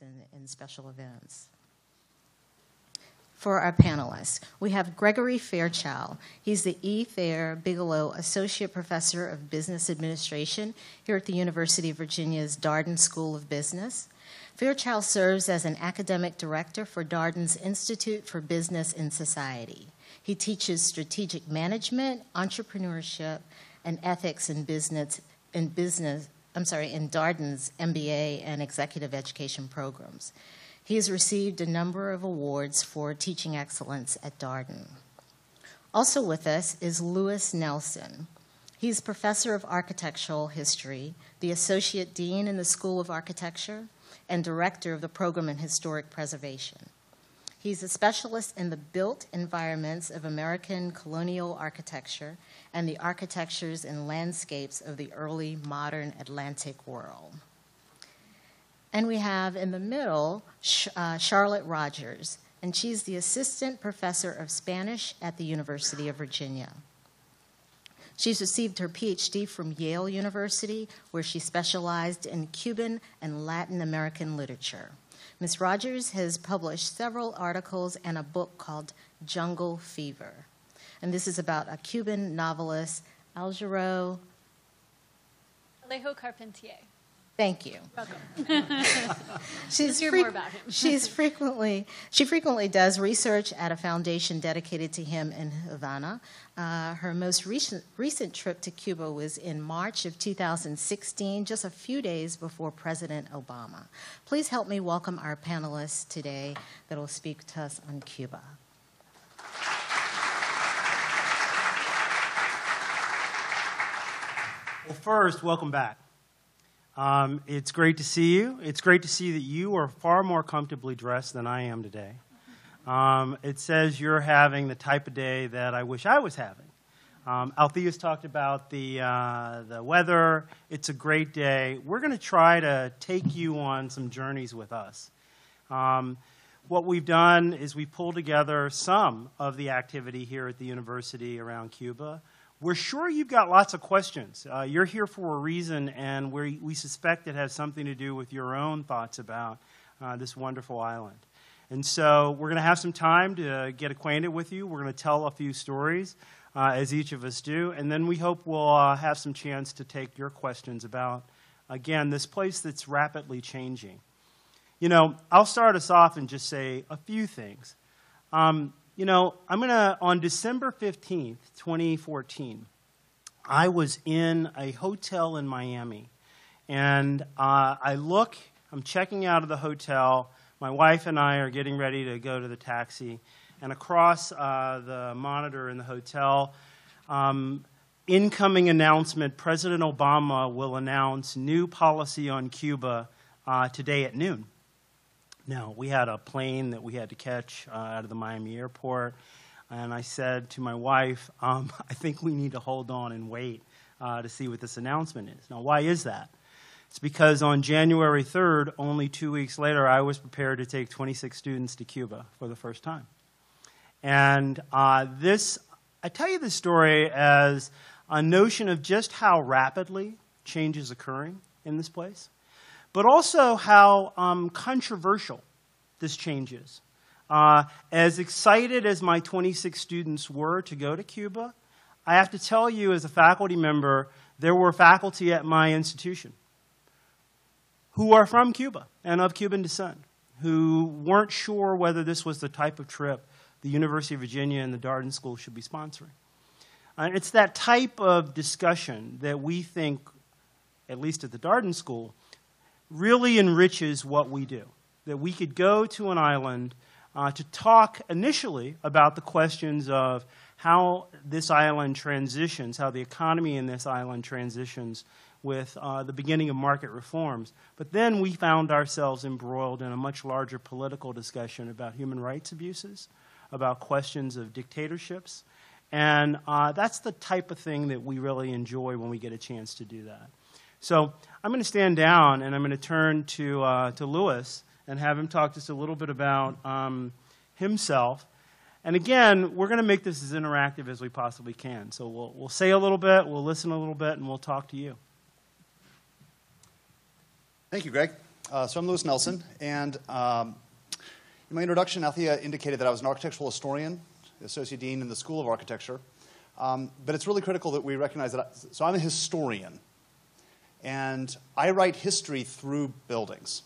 and, and special events. For our panelists, we have Gregory Fairchild. He's the E. Thayer Bigelow Associate Professor of Business Administration here at the University of Virginia's Darden School of Business. Fairchild serves as an academic director for Darden's Institute for Business and Society. He teaches strategic management, entrepreneurship, and ethics in business in business I'm sorry, in Darden's MBA and executive education programs. He has received a number of awards for teaching excellence at Darden. Also with us is Louis Nelson. He's professor of architectural history, the associate dean in the School of Architecture, and director of the program in historic preservation. He's a specialist in the built environments of American colonial architecture and the architectures and landscapes of the early modern Atlantic world. And we have in the middle uh, Charlotte Rogers, and she's the assistant professor of Spanish at the University of Virginia. She's received her PhD from Yale University, where she specialized in Cuban and Latin American literature. Ms. Rogers has published several articles and a book called Jungle Fever. And this is about a Cuban novelist, Alvaro Alejo Carpentier. Thank you. Welcome. she's hear more about him. she's frequently she frequently does research at a foundation dedicated to him in Havana. Uh, her most recent recent trip to Cuba was in March of 2016, just a few days before President Obama. Please help me welcome our panelists today that will speak to us on Cuba. Well, first, welcome back. Um, it's great to see you. It's great to see that you are far more comfortably dressed than I am today. Um, it says you're having the type of day that I wish I was having. Um, Althea's talked about the, uh, the weather. It's a great day. We're going to try to take you on some journeys with us. Um, what we've done is we pulled together some of the activity here at the university around Cuba. We're sure you've got lots of questions. Uh, you're here for a reason, and we we suspect it has something to do with your own thoughts about uh, this wonderful island. And so we're going to have some time to get acquainted with you. We're going to tell a few stories, uh, as each of us do, and then we hope we'll uh, have some chance to take your questions about, again, this place that's rapidly changing. You know, I'll start us off and just say a few things. Um, you know, I'm going to, on December 15th, 2014, I was in a hotel in Miami. And uh, I look, I'm checking out of the hotel. My wife and I are getting ready to go to the taxi. And across uh, the monitor in the hotel, um, incoming announcement President Obama will announce new policy on Cuba uh, today at noon. Now, we had a plane that we had to catch uh, out of the Miami airport, and I said to my wife, um, I think we need to hold on and wait uh, to see what this announcement is. Now, why is that? It's because on January 3rd, only two weeks later, I was prepared to take 26 students to Cuba for the first time. And uh, this, I tell you this story as a notion of just how rapidly change is occurring in this place but also how um, controversial this change is. Uh, as excited as my 26 students were to go to Cuba, I have to tell you, as a faculty member, there were faculty at my institution who are from Cuba and of Cuban descent who weren't sure whether this was the type of trip the University of Virginia and the Darden School should be sponsoring. And it's that type of discussion that we think, at least at the Darden School, really enriches what we do. That we could go to an island uh, to talk initially about the questions of how this island transitions, how the economy in this island transitions with uh, the beginning of market reforms. But then we found ourselves embroiled in a much larger political discussion about human rights abuses, about questions of dictatorships. And uh, that's the type of thing that we really enjoy when we get a chance to do that. So I'm going to stand down and I'm going to turn to, uh, to Louis and have him talk just a little bit about um, himself. And again, we're going to make this as interactive as we possibly can. So we'll, we'll say a little bit, we'll listen a little bit, and we'll talk to you. Thank you, Greg. Uh, so I'm Louis Nelson, and um, in my introduction, Althea indicated that I was an architectural historian, associate dean in the School of Architecture. Um, but it's really critical that we recognize that. I, so I'm a historian, and I write history through buildings.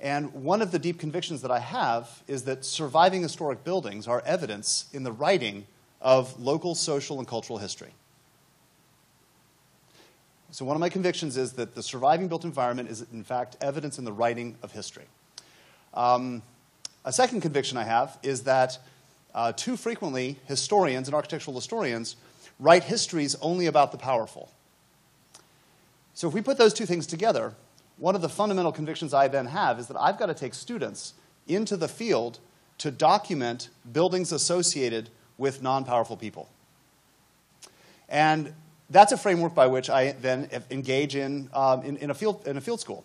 And one of the deep convictions that I have is that surviving historic buildings are evidence in the writing of local social and cultural history. So, one of my convictions is that the surviving built environment is, in fact, evidence in the writing of history. Um, a second conviction I have is that uh, too frequently historians and architectural historians write histories only about the powerful. So, if we put those two things together, one of the fundamental convictions I then have is that I've got to take students into the field to document buildings associated with non powerful people. And that's a framework by which I then engage in, um, in, in, a field, in a field school.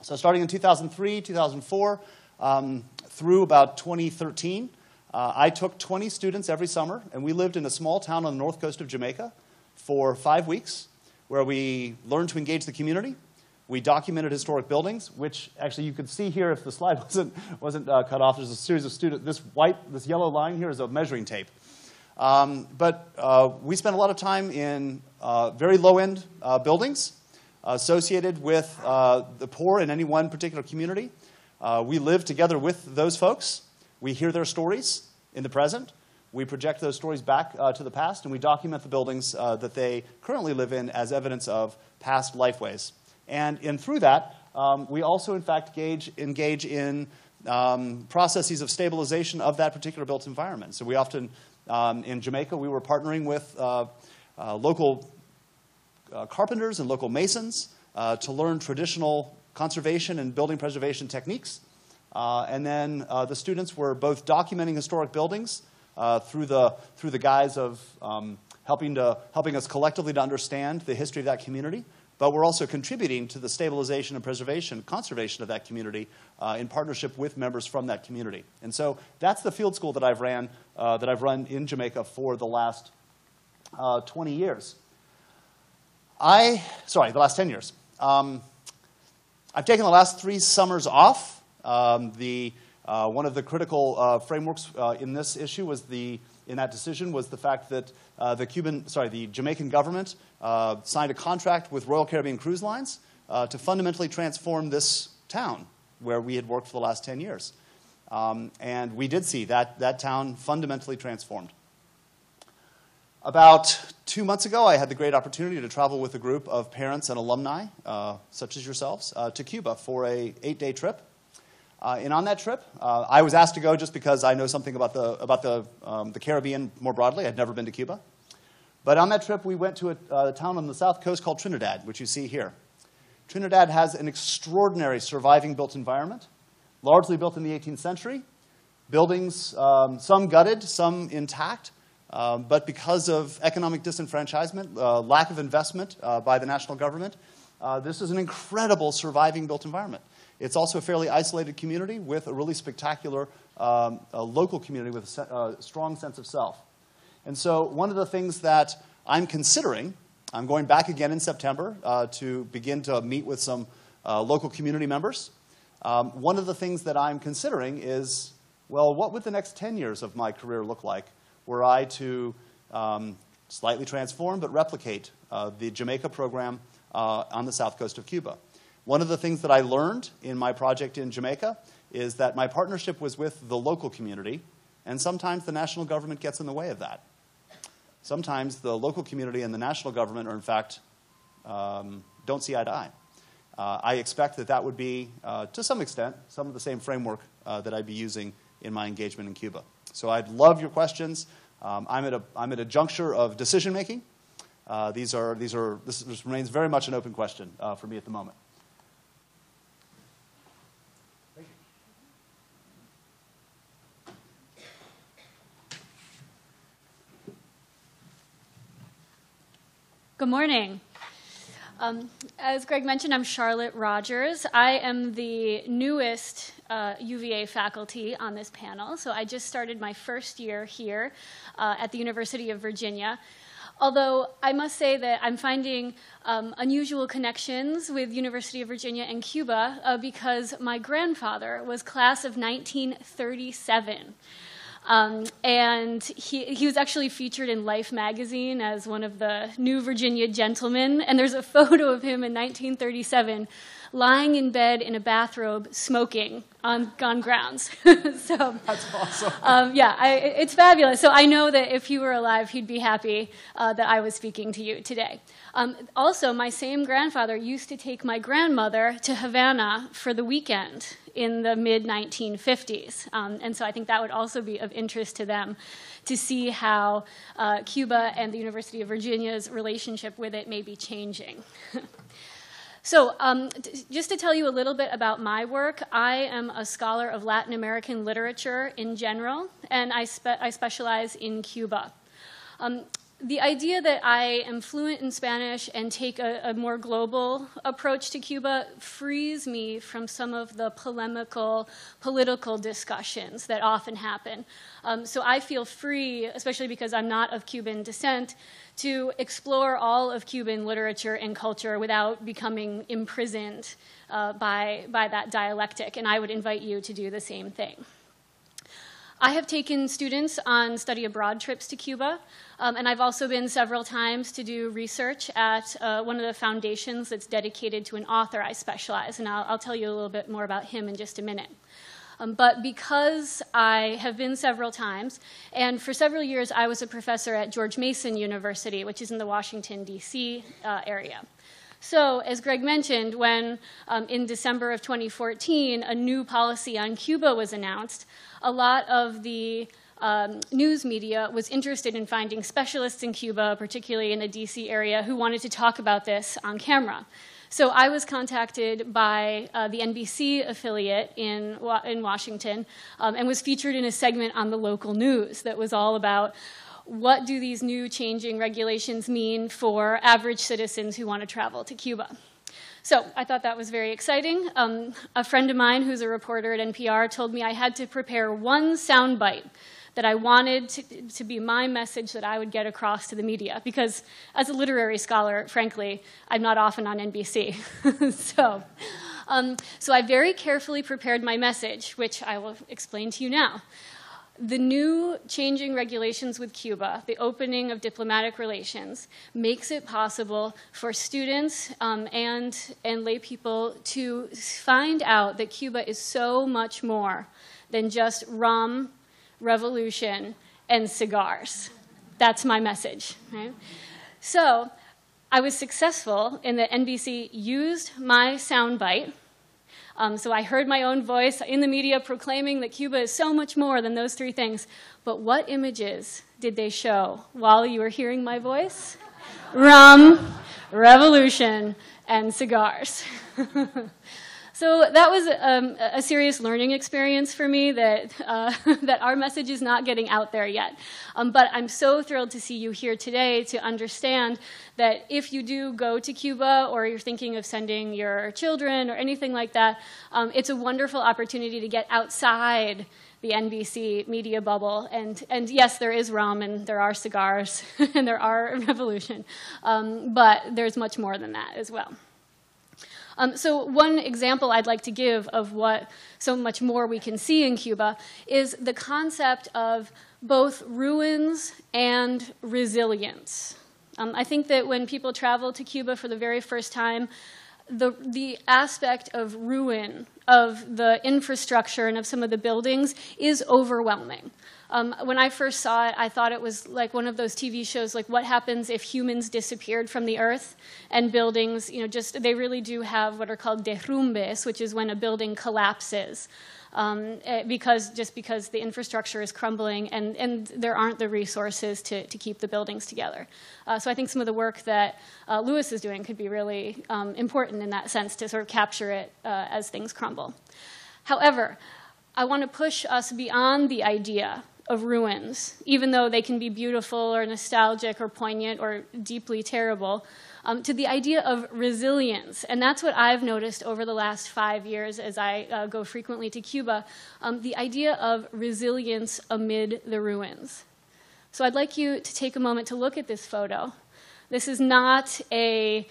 So, starting in 2003, 2004, um, through about 2013, uh, I took 20 students every summer, and we lived in a small town on the north coast of Jamaica for five weeks, where we learned to engage the community. We documented historic buildings, which actually you could see here if the slide wasn't, wasn't uh, cut off. There's a series of students. This white, this yellow line here is a measuring tape. Um, but uh, we spent a lot of time in uh, very low end uh, buildings associated with uh, the poor in any one particular community. Uh, we live together with those folks. We hear their stories in the present. We project those stories back uh, to the past, and we document the buildings that they currently live in as evidence of past lifeways. And in, through that, um, we also, in fact, gauge, engage in um, processes of stabilization of that particular built environment. So we often um, in Jamaica, we were partnering with uh, uh, local uh, carpenters and local masons uh, to learn traditional conservation and building preservation techniques. Uh, and then uh, the students were both documenting historic buildings through, the, through the guise of um, helping, to, helping us collectively to understand the history of that community, but we're also contributing to the stabilization and preservation, conservation of that community uh, in partnership with members from that community. And so that's the field school that I've ran, uh, that I've run in Jamaica for the last uh, 20 years. I, sorry, the last 10 years. Um, I've taken the last three summers off. Um, the, uh, one of the critical uh, frameworks uh, in this issue was the in that decision was the fact that uh, the Cuban, sorry, the Jamaican government uh, signed a contract with Royal Caribbean Cruise Lines uh, to fundamentally transform this town where we had worked for the last 10 years. Um, and we did see that, that town fundamentally transformed. About two months ago, I had the great opportunity to travel with a group of parents and alumni, such as yourselves, to Cuba for a eight-day trip. Uh, and on that trip, uh, I was asked to go just because I know something about the, about the, um, the Caribbean more broadly. I'd never been to Cuba. But on that trip, we went to a, a town on the south coast called Trinidad, which you see here. Trinidad has an extraordinary surviving built environment, largely built in the 18th century. Buildings, um, some gutted, some intact, um, but because of economic disenfranchisement, uh, lack of investment uh, by the national government, uh, this is an incredible surviving built environment. It's also a fairly isolated community with a really spectacular um, a local community with a se- uh, strong sense of self. And so, one of the things that I'm considering, I'm going back again in September uh, to begin to meet with some uh, local community members. Um, one of the things that I'm considering is well, what would the next 10 years of my career look like were I to um, slightly transform but replicate uh, the Jamaica program uh, on the south coast of Cuba? One of the things that I learned in my project in Jamaica is that my partnership was with the local community, and sometimes the national government gets in the way of that. Sometimes the local community and the national government are, in fact, um, don't see eye to eye. Uh, I expect that that would be, uh, to some extent, some of the same framework uh, that I'd be using in my engagement in Cuba. So I'd love your questions. Um, I'm, at a, I'm at a juncture of decision making. Uh, these are, these are, this, this, remains very much an open question uh, for me at the moment. Good morning. Um, as Greg mentioned, I'm Charlotte Rogers. I am the newest uh, UVA faculty on this panel. So I just started my first year here uh, at the University of Virginia. Although I must say that I'm finding um, unusual connections with University of Virginia and Cuba uh, because my grandfather was class of 1937. Um, and he, he was actually featured in Life magazine as one of the new Virginia gentlemen. And there's a photo of him in 1937 lying in bed in a bathrobe smoking on, on grounds. so that's awesome. Um, yeah, I, it's fabulous. So I know that if he were alive, he'd be happy uh, that I was speaking to you today. Um, also, my same grandfather used to take my grandmother to Havana for the weekend in the mid 1950s. Um, and so I think that would also be of interest to them to see how uh, Cuba and the University of Virginia's relationship with it may be changing. So, um, just to tell you a little bit about my work, I am a scholar of Latin American literature in general, and I, spe- I specialize in Cuba. Um, the idea that I am fluent in Spanish and take a, a, more global approach to Cuba frees me from some of the polemical political discussions that often happen. Um, so I feel free, especially because I'm not of Cuban descent, to explore all of Cuban literature and culture without becoming imprisoned uh, by, by that dialectic. And I would invite you to do the same thing. I have taken students on study abroad trips to Cuba, um, and I've also been several times to do research at uh, one of the foundations that's dedicated to an author I specialize, and I'll, I'll tell you a little bit more about him in just a minute. Um, but because I have been several times, and for several years I was a professor at George Mason University, which is in the Washington, D.C. Uh, area. So, as Greg mentioned, when um, in December of 2014 a new policy on Cuba was announced, a lot of the um, news media was interested in finding specialists in Cuba, particularly in the DC area, who wanted to talk about this on camera. So I was contacted by uh, the NBC affiliate in, in Washington um, and was featured in a segment on the local news that was all about what do these new changing regulations mean for average citizens who want to travel to Cuba. So I thought that was very exciting. Um, a friend of mine who's a reporter at NPR told me I had to prepare one soundbite that I wanted to, to be my message that I would get across to the media. Because as a literary scholar, frankly, I'm not often on NBC. so, um, so I very carefully prepared my message, which I will explain to you now. The new changing regulations with Cuba, the opening of diplomatic relations, makes it possible for students um, and, and lay people to find out that Cuba is so much more than just rum revolution, and cigars. That's my message. Right? So I was successful in that NBC used my soundbite. Um, so I heard my own voice in the media proclaiming that Cuba is so much more than those three things. But what images did they show while you were hearing my voice? Rum, revolution, and cigars. So that was um, a serious learning experience for me that, uh, that our message is not getting out there yet. Um, but I'm so thrilled to see you here today to understand that if you do go to Cuba or you're thinking of sending your children or anything like that, um, it's a wonderful opportunity to get outside the NBC media bubble. And, and yes, there is rum and there are cigars and there are revolution, um, but there's much more than that as well. Um, so one example I'd like to give of what so much more we can see in Cuba is the concept of both ruins and resilience. Um, I think that when people travel to Cuba for the very first time, the, the aspect of ruin of the infrastructure and of some of the buildings is overwhelming. Um, when I first saw it, I thought it was like one of those TV shows, like what happens if humans disappeared from the earth and buildings, you know, just they really do have what are called derrumbes, which is when a building collapses. Um, eh, because just because the infrastructure is crumbling and, and there aren't the resources to, to keep the buildings together. Uh, so I think some of the work that uh, Louis is doing could be really um, important in that sense to sort of capture it uh, as things crumble. However, I want to push us beyond the idea of ruins, even though they can be beautiful or nostalgic or poignant or deeply terrible, um, to the idea of resilience. And that's what I've noticed over the last five years as I uh, go frequently to Cuba um, the idea of resilience amid the ruins. So I'd like you to take a moment to look at this photo. This is not a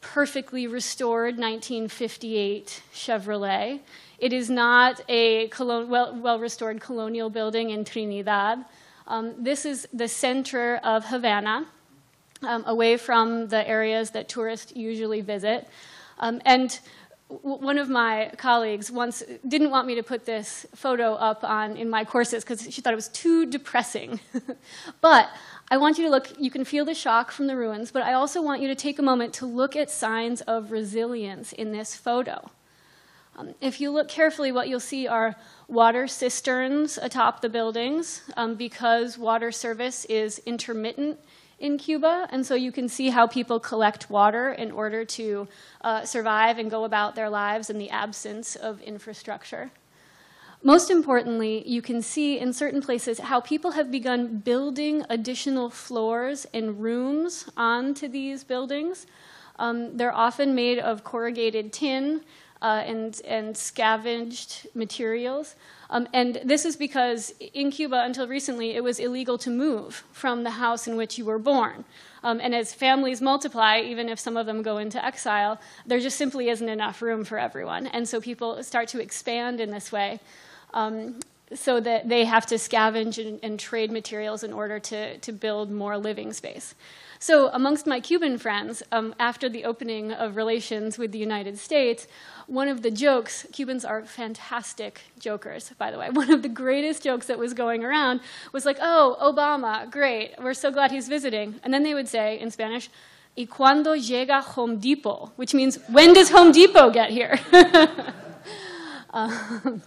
perfectly restored 1958 Chevrolet. It is not a well, well restored colonial building in Trinidad. Um, this is the center of Havana, um, away from the areas that tourists usually visit. Um, and one of my colleagues once didn't want me to put this photo up on in my courses because she thought it was too depressing. but I want you to look, you can feel the shock from the ruins, but I also want you to take a moment to look at signs of resilience in this photo. Um, if you look carefully, what you'll see are water cisterns atop the buildings um, because water service is intermittent in Cuba, and so you can see how people collect water in order to uh, survive and go about their lives in the absence of infrastructure. Most importantly, you can see in certain places how people have begun building additional floors and rooms onto these buildings. Um, they're often made of corrugated tin uh, and, and scavenged materials. Um, and this is because in Cuba, until recently, it was illegal to move from the house in which you were born. Um, and as families multiply, even if some of them go into exile, there just simply isn't enough room for everyone. And so people start to expand in this way. Um, so that they have to scavenge and, and, trade materials in order to, to build more living space. So, amongst my Cuban friends, um, after the opening of relations with the United States, one of the jokes, Cubans are fantastic jokers, by the way. One of the greatest jokes that was going around was like, oh, Obama, great, we're so glad he's visiting. And then they would say in Spanish, ¿Y cuando llega Home Depot? Which means, when does Home Depot get here? um,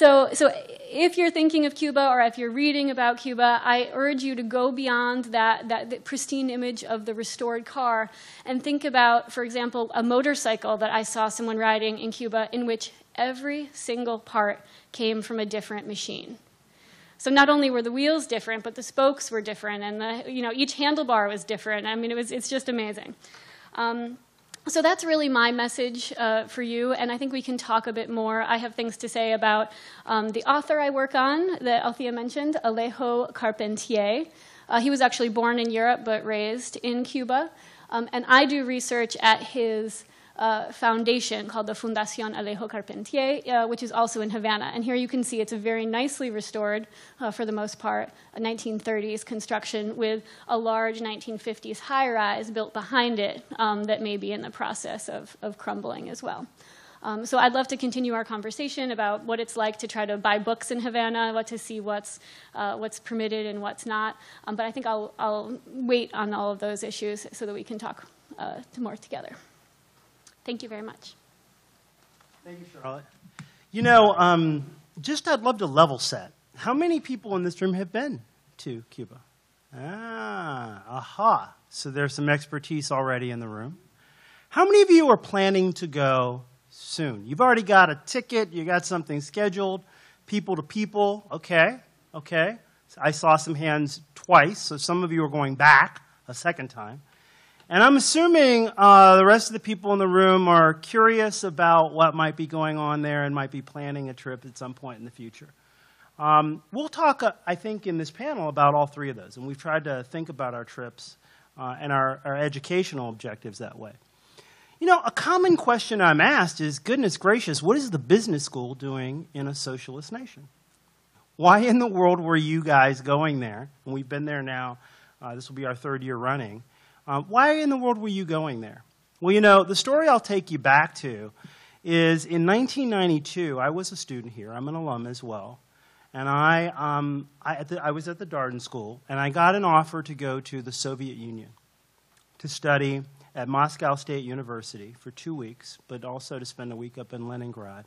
so, so if you're thinking of Cuba or if you're reading about Cuba, I urge you to go beyond that, that, pristine image of the restored car and think about, for example, a motorcycle that I saw someone riding in Cuba in which every single part came from a different machine. So not only were the wheels different, but the spokes were different, and the, you know, each handlebar was different. I mean, it was, it's just amazing. Um, so that's really my message uh, for you, and I think we can talk a bit more. I have things to say about um, the author I work on that Althea mentioned, Alejo Carpentier. Uh, he was actually born in Europe but raised in Cuba, um, and I do research at his foundation called the Fundación Alejo Carpentier, uh, which is also in Havana. And here you can see it's a very nicely restored, uh, for the most part, a 1930s construction with a large 1950s high rise built behind it um, that may be in the process of, of crumbling as well. Um, so I'd love to continue our conversation about what it's like to try to buy books in Havana, what to see what's, uh, what's permitted and what's not. Um, but I think I'll, I'll wait on all of those issues so that we can talk uh, more together. Thank you very much. Thank you, Charlotte. You know, um, just I'd love to level set. How many people in this room have been to Cuba? Ah, aha. So there's some expertise already in the room. How many of you are planning to go soon? You've already got a ticket, you got something scheduled, people to people. Okay, okay. I saw some hands twice, so some of you are going back a second time. And I'm assuming uh, the rest of the people in the room are curious about what might be going on there and might be planning a trip at some point in the future. Um, we'll talk, uh, I think, in this panel about all three of those, and we've tried to think about our trips uh, and our, our educational objectives that way. You know, a common question I'm asked is goodness gracious, what is the business school doing in a socialist nation? Why in the world were you guys going there? And we've been there now, uh, this will be our third year running. Uh, why in the world were you going there? Well, you know, the story I'll take you back to is in 1992, I was a student here. I'm an alum as well. And I, um, I, the, I was at the Darden School, and I got an offer to go to the Soviet Union to study at Moscow State University for two weeks, but also to spend a week up in Leningrad.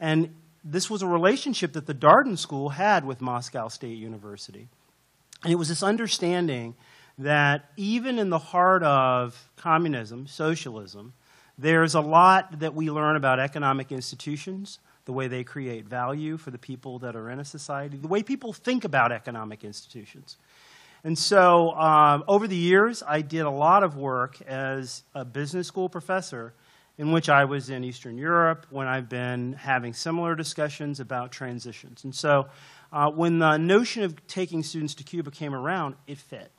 And this was a relationship that the Darden School had with Moscow State University. And it was this understanding that even in the heart of communism, socialism, there's a lot that we learn about economic institutions, the way they create value for the people that are in a society, the way people think about economic institutions. And so, um, over the years, I did a lot of work as a business school professor in which I was in Eastern Europe, when I've been having similar discussions about transitions. And so uh, when the notion of taking students to Cuba came around, it fit.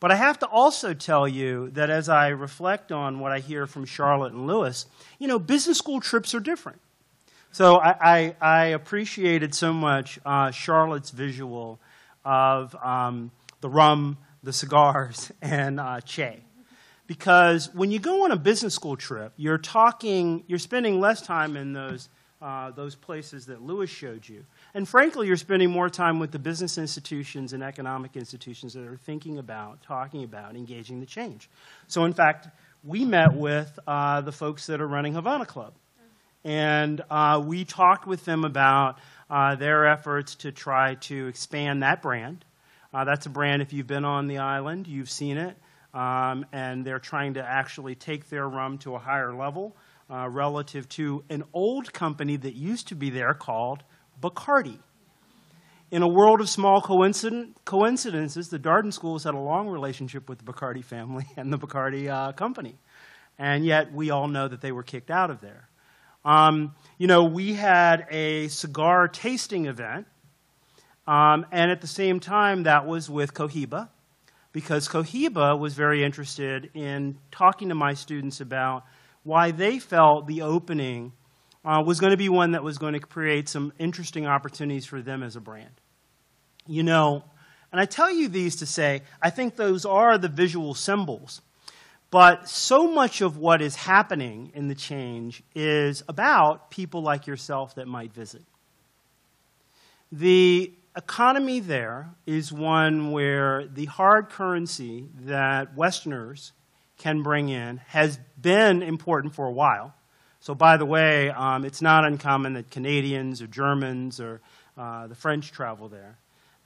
But I have to also tell you that as I reflect on what I hear from Charlotte and Louis, you know, business school trips are different. So I, I, I appreciated so much uh, Charlotte's visual of um, the rum, the cigars, and uh, Che. Because when you go on a business school trip, you're talking, you're spending less time in those, uh, those places that Louis showed you. And frankly, you're spending more time with the business institutions and economic institutions that are thinking about, talking about, engaging the change. So, in fact, we met with uh, the folks that are running Havana Club. And uh, we talked with them about uh, their efforts to try to expand that brand. Uh, that's a brand, if you've been on the island, you've seen it. Um, and they're trying to actually take their rum to a higher level uh, relative to an old company that used to be there called Bacardi. In a world of small coincidences, the Darden schools had a long relationship with the Bacardi family and the Bacardi uh, company. And yet, we all know that they were kicked out of there. Um, you know, we had a cigar tasting event, um, and at the same time, that was with Cohiba, because Cohiba was very interested in talking to my students about why they felt the opening uh, was going to be one that was going to create some interesting opportunities for them as a brand. You know, and I tell you these to say, I think those are the visual symbols. But so much of what is happening in the change is about people like yourself that might visit. The economy there is one where the hard currency that Westerners can bring in has been important for a while. So, by the way, um, it's not uncommon that Canadians or Germans or uh, the French travel there.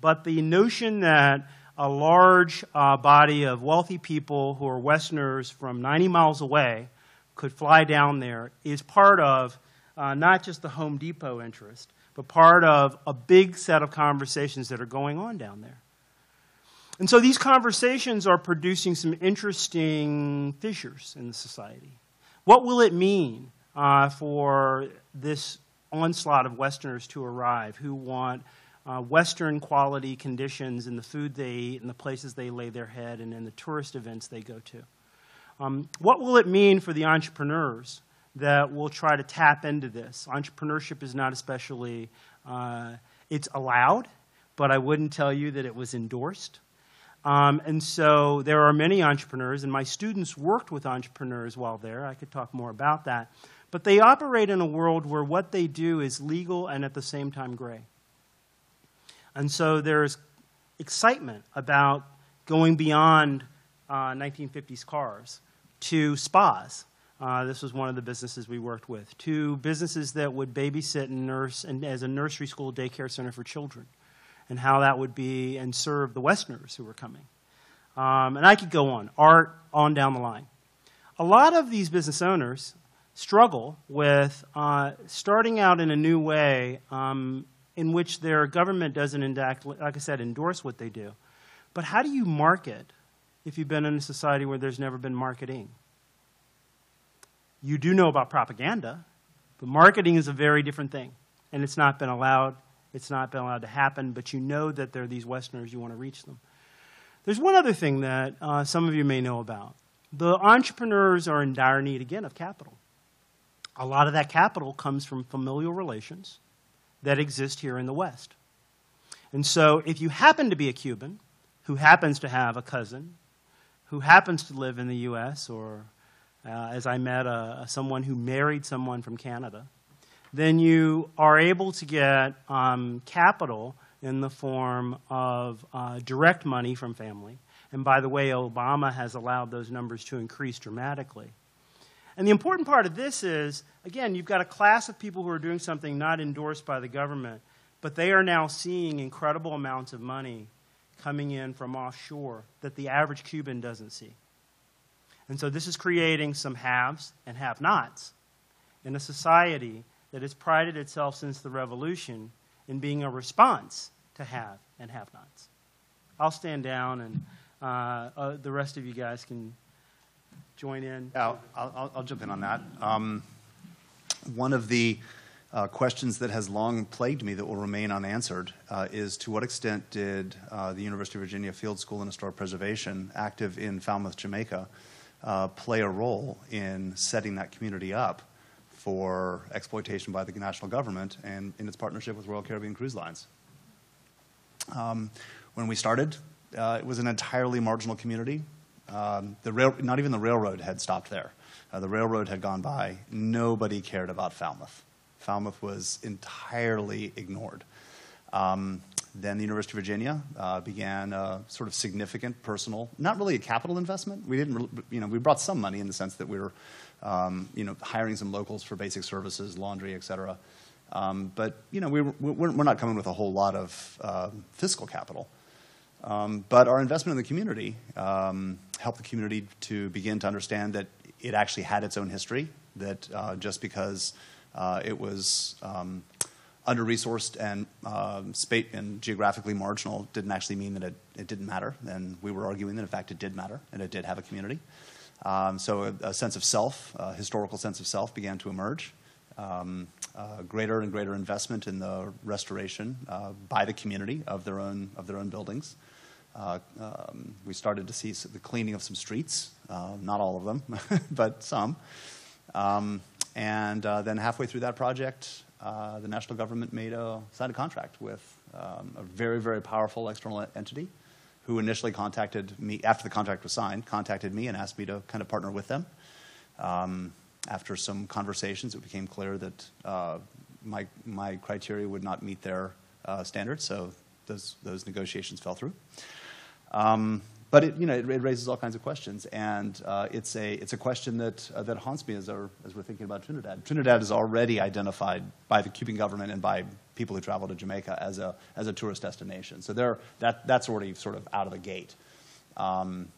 But the notion that a large uh, body of wealthy people who are Westerners from 90 miles away could fly down there is part of uh, not just the Home Depot interest, but part of a big set of conversations that are going on down there. And so these conversations are producing some interesting fissures in the society. What will it mean uh, for this onslaught of Westerners to arrive who want uh, Western quality conditions in the food they eat and the places they lay their head and in the tourist events they go to. Um, what will it mean for the entrepreneurs that will try to tap into this? Entrepreneurship is not especially, uh, it's allowed, but I wouldn't tell you that it was endorsed. Um, and so there are many entrepreneurs, and my students worked with entrepreneurs while there. I could talk more about that. But they operate in a world where what they do is legal and at the same time gray. And so there's excitement about going beyond uh, 1950s cars to spas. Uh, this was one of the businesses we worked with. To businesses that would babysit and nurse and as a nursery school daycare center for children, and how that would be and serve the Westerners who were coming. Um, and I could go on, art on down the line. A lot of these business owners struggle with uh, starting out in a new way um, in which their government doesn't, enact, like I said, endorse what they do. But how do you market if you've been in a society where there's never been marketing? You do know about propaganda, but marketing is a very different thing. And it's not been allowed. It's not been allowed to happen, but you know that there are these Westerners, you want to reach them. There's one other thing that uh, some of you may know about. The entrepreneurs are in dire need, again, of capital. A lot of that capital comes from familial relations that exist here in the West. And so, if you happen to be a Cuban who happens to have a cousin who happens to live in the U.S., or uh, as I met a, someone who married someone from Canada, then you are able to get um, capital in the form of uh, direct money from family. And by the way, Obama has allowed those numbers to increase dramatically. And the important part of this is, again, you've got a class of people who are doing something not endorsed by the government, but they are now seeing incredible amounts of money coming in from offshore that the average Cuban doesn't see. And so this is creating some haves and have nots in a society that has prided itself since the revolution in being a response to have and have nots. I'll stand down and uh, uh, the rest of you guys can join in? Yeah, I'll, I'll, I'll jump in on that. Um, one of the uh, questions that has long plagued me that will remain unanswered uh, is to what extent did uh, the University of Virginia Field School in Historic Preservation, active in Falmouth, Jamaica, uh, play a role in setting that community up for exploitation by the national government and in its partnership with Royal Caribbean Cruise Lines? Um, when we started, uh, it was an entirely marginal community. Um, the rail, not even the railroad had stopped there. Uh, the railroad had gone by. Nobody cared about Falmouth. Falmouth was entirely ignored. Um, then the University of Virginia uh, began a sort of significant personal, not really a capital investment. We didn't, you know, we brought some money in the sense that we were, um, you know, hiring some locals for basic services, laundry, et cetera. Um, but you know, we were, we're, we're, not coming with a whole lot of uh, fiscal capital. Um, but our investment in the community um, helped the community to begin to understand that it actually had its own history. That uh, just because uh, it was um, under resourced and, um, and geographically marginal didn't actually mean that it, it didn't matter. And we were arguing that in fact it did matter and it did have a community. Um, so a, a, sense of self, a historical sense of self, began to emerge um, uh, greater and greater investment in the restoration uh, by the community of their own of their own buildings. Uh, um, we started to see the cleaning of some streets, uh, not all of them, but some. Um, and uh, then halfway through that project, uh, the national government made a signed a contract with um, a very very powerful external entity, who initially contacted me after the contract was signed, contacted me and asked me to kind of partner with them. Um, after some conversations, it became clear that uh, my, my criteria would not meet their standards, so those, those negotiations fell through. Um, but it, you know, it, it, raises all kinds of questions, and uh, it's, a, it's a question that, uh, that haunts me as, our, as we're thinking about Trinidad. Trinidad is already identified by the Cuban government and by people who travel to Jamaica as a, as a tourist destination. So that, that's already sort of out of the gate. Um,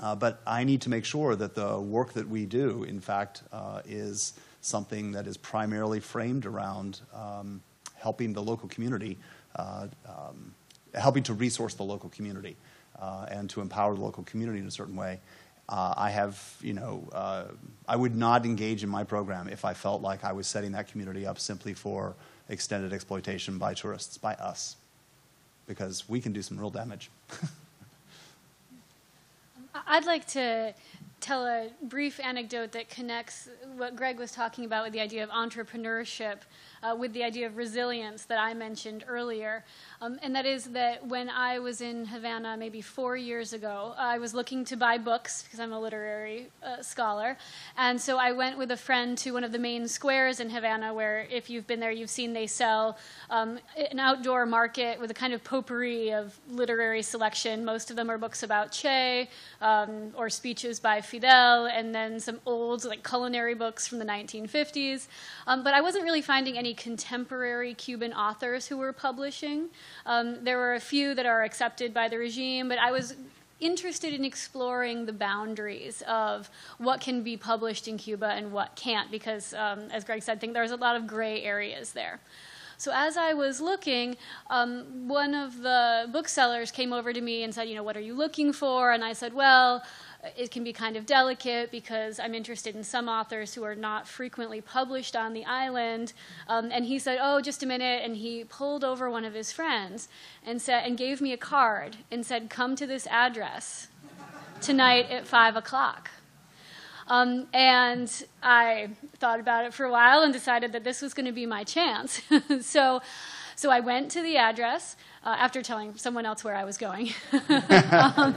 uh, but I need to make sure that the work that we do, in fact, uh, is something that is primarily framed around um, helping the local community, uh, um, helping to resource the local community uh, and to empower the local community in a certain way. Uh, I have, you know, uh, I would not engage in my program if I felt like I was setting that community up simply for extended exploitation by tourists, by us, because we can do some real damage. I'd like to tell a brief anecdote that connects what Greg was talking about with the idea of entrepreneurship uh, with the idea of resilience that I mentioned earlier. Um, and that is that when I was in Havana maybe four years ago, I was looking to buy books because I'm a literary uh, scholar. And so I went with a friend to one of the main squares in Havana where, if you've been there, you've seen they sell um, an outdoor market with a kind of potpourri of literary selection. Most of them are books about Che um, or speeches by Fidel, and then some old like culinary books from the 1950s. Um, but I wasn't really finding any contemporary Cuban authors who were publishing. Um, there were a few that are accepted by the regime, but I was interested in exploring the boundaries of what can be published in Cuba and what can't, because, um, as Greg said, I think there's a lot of gray areas there. So as I was looking, um, one of the booksellers came over to me and said, you know, what are you looking for? And I said, well, it can be kind of delicate because I'm interested in some authors who are not frequently published on the island. Um, and he said, "Oh, just a minute," and he pulled over one of his friends and said and gave me a card and said, "Come to this address tonight at five o'clock." Um, and I thought about it for a while and decided that this was going to be my chance. so, so I went to the address uh, after telling someone else where I was going. um,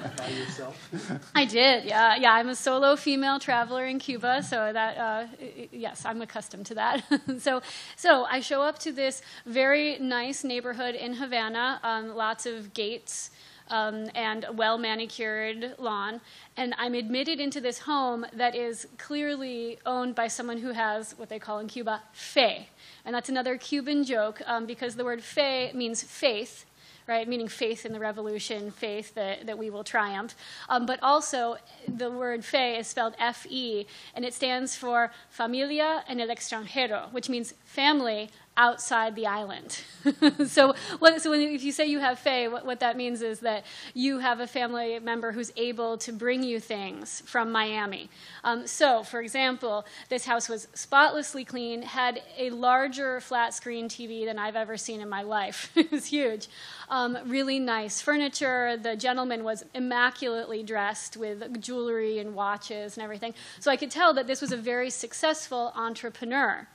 I did, yeah, yeah. I'm a solo female traveler in Cuba, so that uh, yes, I'm accustomed to that. so, so I show up to this very nice neighborhood in Havana, um, lots of gates. Um, and well manicured lawn. And I'm admitted into this home that is clearly owned by someone who has what they call in Cuba fe. And that's another Cuban joke um, because the word fe means faith right? Meaning faith in the revolution, faith that, that we will triumph. Um, but also, the word fe is spelled F E, and it stands for Familia en el extranjero, which means family outside the island. so, what, so when, if you say you have fe, what, what that means is that you have a family member who's able to bring you things from Miami. Um, so, for example, this house was spotlessly clean, had a larger flat screen TV than I've ever seen in my life. it was huge. Um, really nice furniture. The gentleman was immaculately dressed with jewelry and watches and everything. So I could tell that this was a very successful entrepreneur.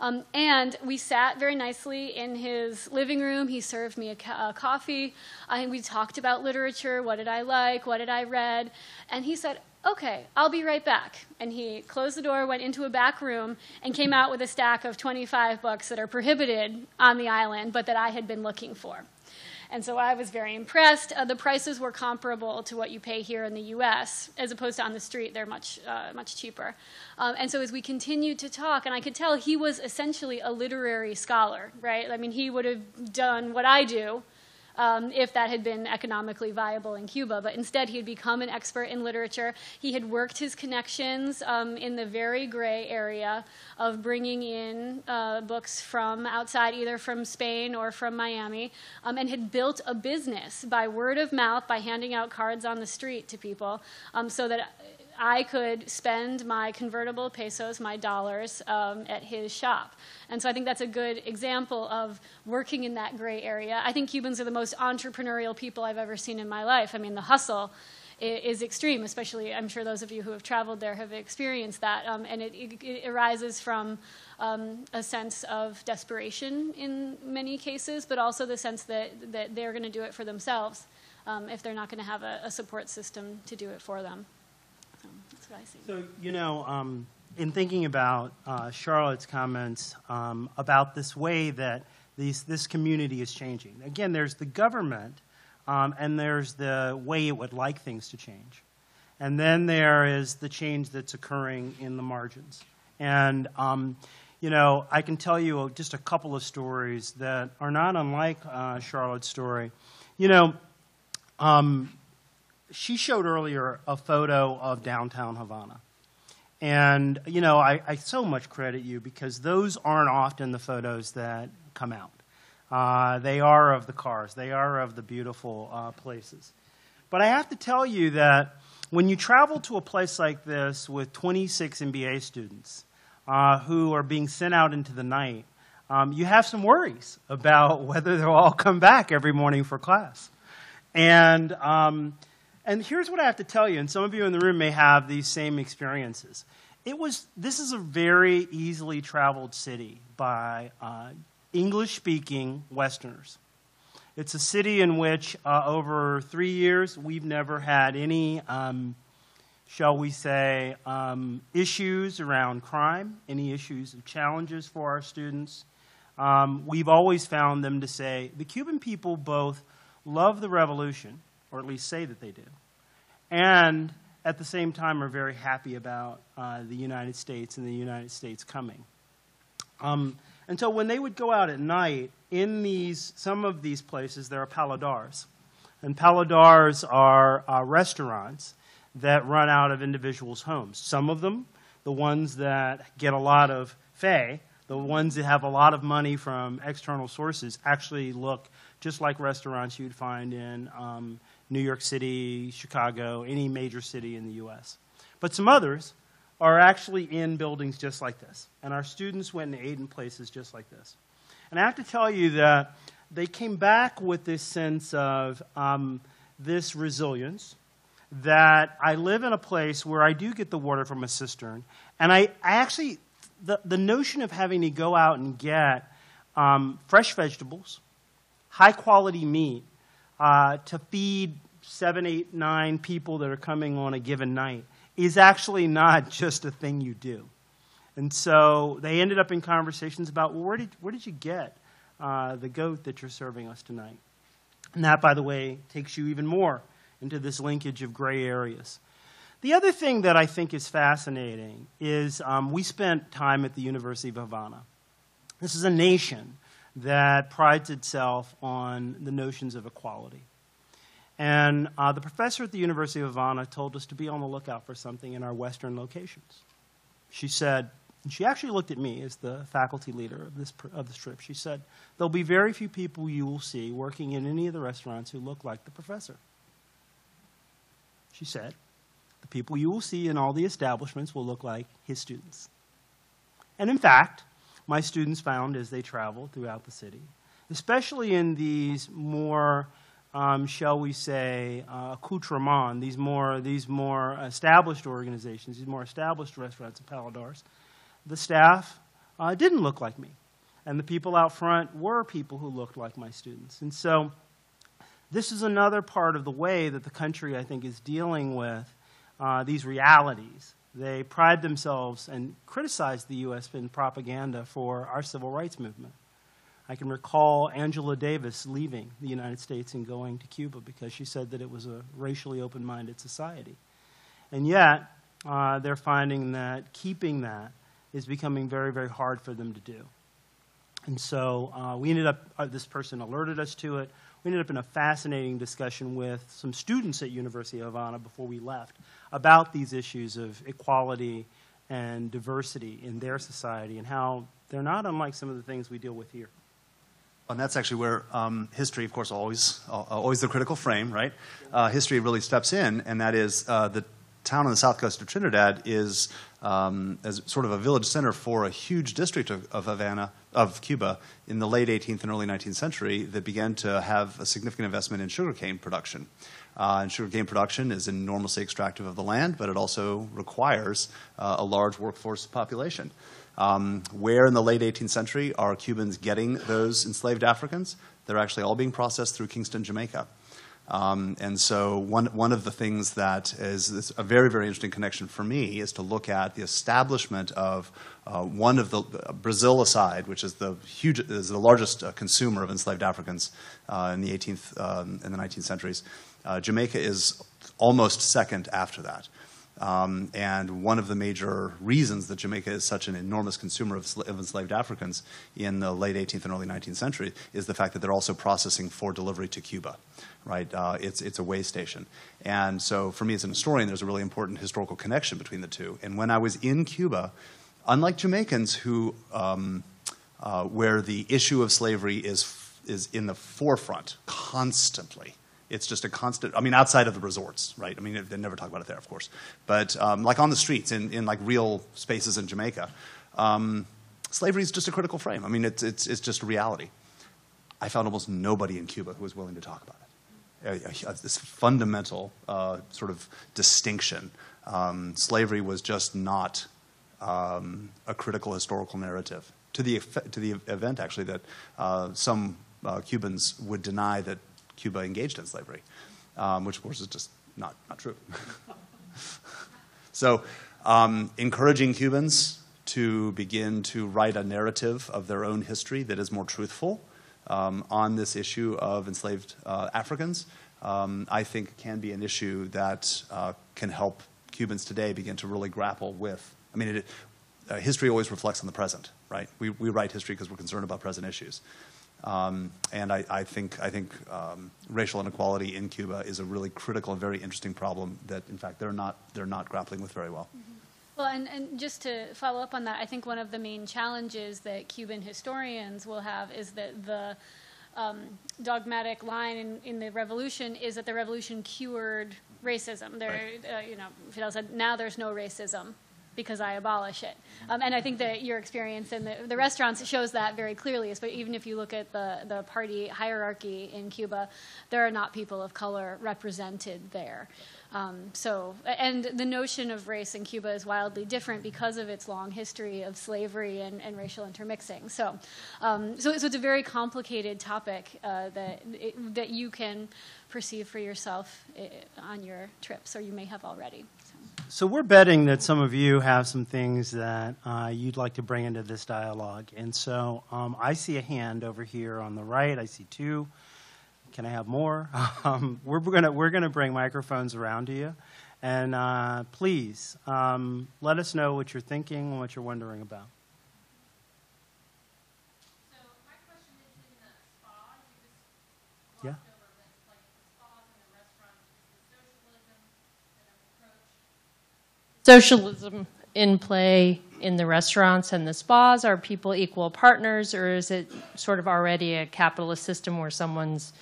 Um, and we sat very nicely in his living room. He served me a, ca- a coffee. I, we talked about literature. What did I like? What did I read? And he said, Okay, I'll be right back. And he closed the door, went into a back room, and came out with a stack of 25 books that are prohibited on the island, but that I had been looking for. And so I was very impressed. Uh, the prices were comparable to what you pay here in the U.S., as opposed to on the street, they're much, uh, much cheaper. Um, and so as we continued to talk, and I could tell he was essentially a literary scholar, right? I mean, he would have done what I do um, if that had been economically viable in Cuba. But instead, he had become an expert in literature. He had worked his connections um, in the very gray area of bringing in uh, books from outside, either from Spain or from Miami, um, and had built a business by word of mouth, by handing out cards on the street to people, um, so that I could spend my convertible pesos, my dollars, um, at his shop. And so I think that's a good example of working in that gray area. I think Cubans are the most entrepreneurial people I've ever seen in my life. I mean, the hustle is extreme, especially I'm sure those of you who have traveled there have experienced that. Um, and it, it, it, arises from um, a sense of desperation in many cases, but also the sense that, that they're going to do it for themselves um, if they're not going to have a, a, support system to do it for them. So you know, um, in thinking about uh, Charlotte's comments um, about this way that these, this community is changing, again, there's the government um, and there's the way it would like things to change. And then there is the change that's occurring in the margins. And, um, you know, I can tell you just a couple of stories that are not unlike uh, Charlotte's story. You know, um, she showed earlier a photo of downtown Havana. And, you know, I, I, so much credit you because those aren't often the photos that come out. Uh, they are of the cars, they are of the beautiful uh, places. But I have to tell you that when you travel to a place like this with 26 MBA students uh, who are being sent out into the night, um, you have some worries about whether they'll all come back every morning for class. And, um, and here's what I have to tell you, and some of you in the room may have these same experiences. It was, this is a very easily traveled city by uh, English speaking Westerners. It's a city in which, uh, over three years, we've never had any, um, shall we say, um, issues around crime, any issues of challenges for our students. Um, we've always found them to say the Cuban people both love the revolution, or at least say that they do, and at the same time are very happy about uh, the United States and the United States coming. Um, and so when they would go out at night, in these, some of these places, there are paladars. And paladars are uh, restaurants that run out of individuals' homes. Some of them, the ones that get a lot of fe, the ones that have a lot of money from external sources, actually look just like restaurants you'd find in um, New York City, Chicago, any major city in the U.S. But some others are actually in buildings just like this. And our students went and ate in places just like this. And I have to tell you that they came back with this sense of um, this resilience that I live in a place where I do get the water from a cistern. And I, I actually, the, the notion of having to go out and get um, fresh vegetables, high quality meat, uh, to feed seven, eight, nine people that are coming on a given night is actually not just a thing you do. And so they ended up in conversations about, well, where did, where did you get uh, the goat that you're serving us tonight? And that, by the way, takes you even more into this linkage of gray areas. The other thing that I think is fascinating is um, we spent time at the University of Havana. This is a nation that prides itself on the notions of equality. And uh, the professor at the University of Havana told us to be on the lookout for something in our western locations. She said, And she actually looked at me as the faculty leader of this, of this trip. She said, There'll be very few people you will see working in any of the restaurants who look like the professor. She said, The people you will see in all the establishments will look like his students. And in fact, my students found as they traveled throughout the city, especially in these more um, shall we say, uh, these more, these more established organizations, these more established restaurants and paladars, the staff uh, didn't look like me. And the people out front were people who looked like my students. And so this is another part of the way that the country, I think, is dealing with uh, these realities. They pride themselves and criticize the U.S. in propaganda for our civil rights movement. I can recall Angela Davis leaving the United States and going to Cuba because she said that it was a racially open minded society. And yet, uh, they're finding that keeping that is becoming very, very hard for them to do. And so uh, we ended up, uh, this person alerted us to it. We ended up in a fascinating discussion with some students at University of Havana before we left about these issues of equality and diversity in their society and how they're not unlike some of the things we deal with here. And that's actually where um, history, of course, always uh, always the critical frame, right? Uh, history really steps in, and that is uh, the town on the south coast of Trinidad is um, as sort of a village center for a huge district of, of, Havana, of Cuba, in the late 18th and early 19th century that began to have a significant investment in sugarcane production. Uh, and sugarcane production is enormously extractive of the land, but it also requires uh, a large workforce population. Um, where in the late 18th century are Cubans getting those enslaved Africans? They're actually all being processed through Kingston, Jamaica. Um, and so, one, one of the things that is, a very, very interesting connection for me is to look at the establishment of uh, one of the uh, Brazil aside, which is the huge, is the largest uh, consumer of enslaved Africans uh, in the 18th um, the 19th centuries. Uh, Jamaica is almost second after that. Um, and one of the major reasons that Jamaica is such an enormous consumer of, of, enslaved Africans in the late 18th and early 19th century is the fact that they're also processing for delivery to Cuba, right? Uh, it's, it's a way station. And so for me as an historian, there's a really important historical connection between the two. And when I was in Cuba, unlike Jamaicans who, um, uh, where the issue of slavery is, is in the forefront constantly, it's just a constant. I mean, outside of the resorts, right? I mean, they never talk about it there, of course, but um, like on the streets in, in like real spaces in Jamaica, um, slavery is just a critical frame. I mean, it's it's it's just a reality. I found almost nobody in Cuba who was willing to talk about it. this fundamental uh, sort of distinction. Um, slavery was just not um, a critical historical narrative. To the, to the event, actually, that uh, some uh, Cubans would deny that Cuba engaged in slavery, um, which of course is just not, not true. so, um, encouraging Cubans to begin to write a narrative of their own history that is more truthful um, on this issue of enslaved uh, Africans, um, I think can be an issue that uh, can help Cubans today begin to really grapple with. I mean, it, uh, history always reflects on the present, right? We, we write history because we're concerned about present issues. Um, and I, I, think, I think um, racial inequality in Cuba is a really critical and very interesting problem that, in fact, they're not, they're not grappling with very well. Mm-hmm. Well, and, and just to follow up on that, I think one of the main challenges that Cuban historians will have is that the um, dogmatic line in, in, the revolution is that the revolution cured racism. There, right. uh, you know, Fidel said, now there's no racism because I abolish it. Um, and I think that your experience in the, the restaurants shows that very clearly. But even if you look at the, the party hierarchy in Cuba, there are not people of color represented there. Um, so, and the notion of race in Cuba is wildly different because of its long history of slavery and, and racial intermixing. So, um, so, so, it's a very complicated topic uh, that it, that you can perceive for yourself uh, on your trips, or you may have already. So we're betting that some of you have some things that uh, you'd like to bring into this dialogue. And so um, I see a hand over here on the right. I see two. Can I have more? Um, we're going we're gonna bring microphones around to you. And uh, please um, let us know what you're thinking and what you're wondering about. Socialism in play in the restaurants and the spas? Are people equal partners, or is it sort of already a capitalist system where someone's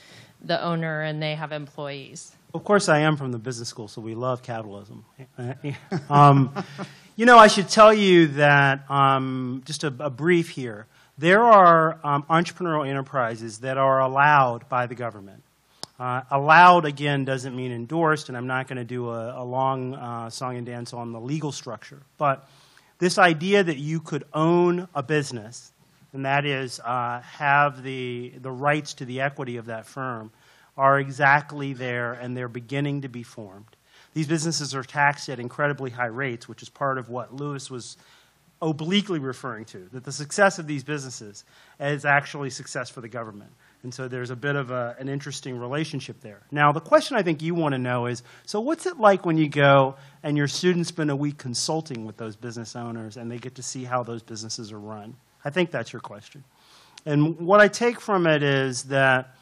the owner and they have employees? Of course, I am from the business school, so we love capitalism. um, you know, I should tell you that um, just a, a, brief here. There are um, entrepreneurial enterprises that are allowed by the government. Uh, allowed, again, doesn't mean endorsed, and I'm not going to do a, a long uh, song and dance on the legal structure. But this idea that you could own a business, and that is uh, have the, the rights to the equity of that firm, are exactly there, and they're beginning to be formed. These businesses are taxed at incredibly high rates, which is part of what Louis was obliquely referring to, that the success of these businesses is actually success for the government. And so there's a bit of a, an interesting relationship there. Now, the question I think you want to know is so, what's it like when you go and your students spend a week consulting with those business owners and they get to see how those businesses are run? I think that's your question. And what I take from it is that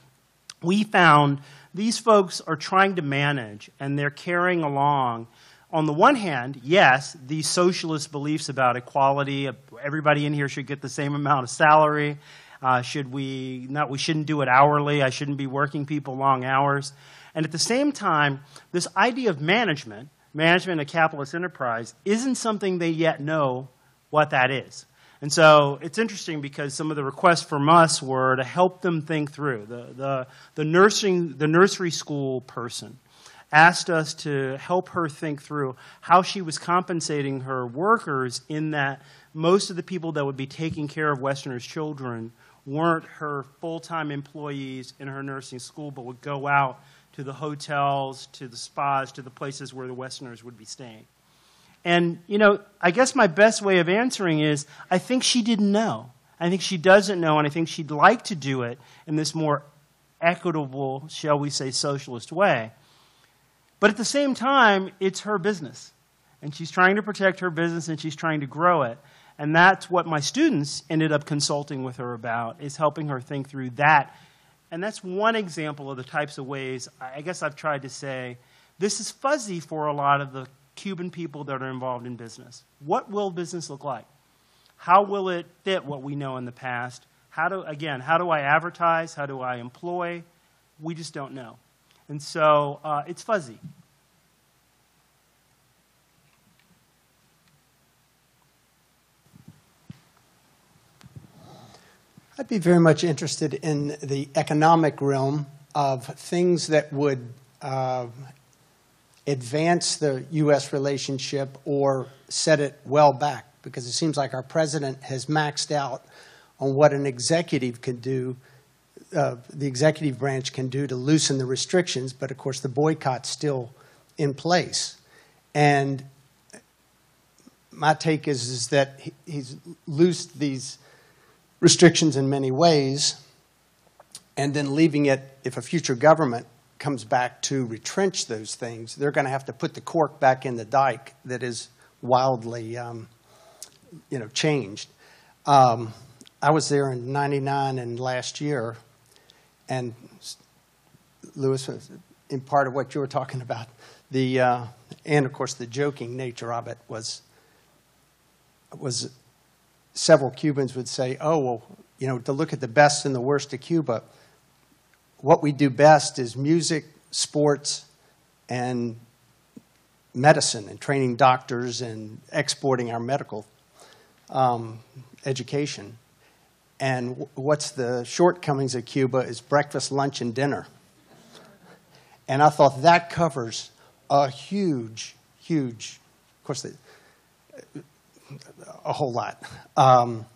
we found these folks are trying to manage and they're carrying along on the one hand, yes, these socialist beliefs about equality, everybody in here should get the same amount of salary. Uh, should we not? We shouldn't do it hourly. I shouldn't be working people long hours. And at the same time, this idea of management, management of capitalist enterprise, isn't something they yet know what that is. And so it's interesting because some of the requests from us were to help them think through. The, the, the, nursing, the nursery school person asked us to help her think through how she was compensating her workers in that most of the people that would be taking care of Westerners' children weren't her full-time employees in her nursing school, but would go out to the hotels, to the spas, to the places where the Westerners would be staying. And, you know, I guess my best way of answering is I think she didn't know. I think she doesn't know, and I think she'd like to do it in this more equitable, shall we say, socialist way. But at the same time, it's her business. And she's trying to protect her business and she's trying to grow it. And that's what my students ended up consulting with her about, is helping her think through that. And that's one example of the types of ways I guess I've tried to say this is fuzzy for a lot of the Cuban people that are involved in business. What will business look like? How will it fit what we know in the past? How do, again, how do I advertise? How do I employ? We just don't know. And so uh, it's fuzzy. I'd be very much interested in the economic realm of things that would uh, advance the U.S. relationship or set it well back, because it seems like our president has maxed out on what an executive can do, uh, the executive branch can do to loosen the restrictions, but of course the boycott's still in place. And my take is, is that he's loosed these restrictions in many ways, and then leaving it, if a future government comes back to retrench those things, they're going to have to put the cork back in the dike that is wildly, um, you know, changed. Um, I was there in '99 and last year, and Louis, in part of what you were talking about, the uh, and of course the joking nature of it was was several Cubans would say, oh, well, you know, to look at the best and the worst of Cuba, what we do best is music, sports, and medicine, and training doctors and exporting our medical um, education. And what's the shortcomings of Cuba is breakfast, lunch, and dinner. And I thought that covers a huge, huge, of course, a whole lot. Um,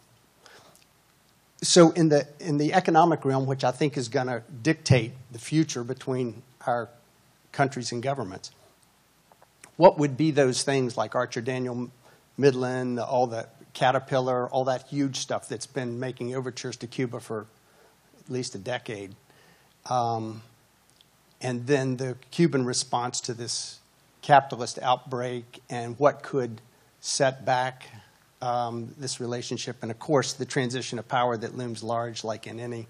so in the in the economic realm, which I think is going to dictate the future between our countries and governments, what would be those things like Archer Daniel Midland, all the Caterpillar, all that huge stuff that's been making overtures to Cuba for at least a decade, um, and then the Cuban response to this capitalist outbreak and what could set back um, this relationship, and of course, the transition of power that looms large, like in any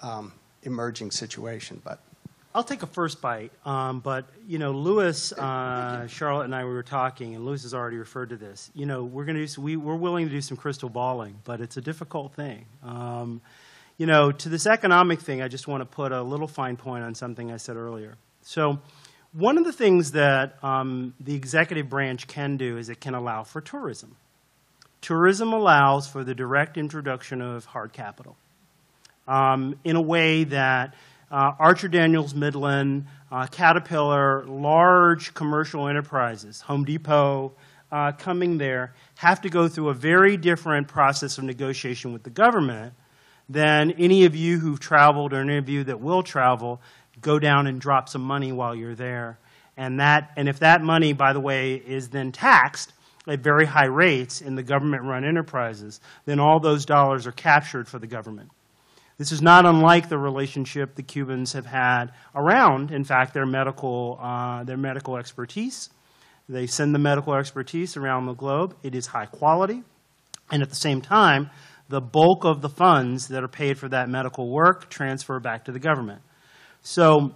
um, emerging situation. But I'll take a first bite, um, but you know, Louis, uh, Charlotte, and I we were talking, and Louis has already referred to this. You know, we're going to do we, we're willing to do some crystal balling, but it's a difficult thing. Um, you know, to this economic thing, I just want to put a little fine point on something I said earlier. So, one of the things that um, the executive branch can do is it can allow for tourism. Tourism allows for the direct introduction of hard capital um, in a way that uh, Archer Daniels Midland, uh, Caterpillar, large commercial enterprises, Home Depot, uh, coming there, have to go through a very different process of negotiation with the government than any of you who've traveled or any of you that will travel go down and drop some money while you're there. And, that, and if that money, by the way, is then taxed at very high rates in the government run enterprises, then all those dollars are captured for the government. This is not unlike the relationship the Cubans have had around, in fact, their medical, uh, their medical expertise. They send the medical expertise around the globe. It is high quality. And at the same time, the bulk of the funds that are paid for that medical work transfer back to the government. So,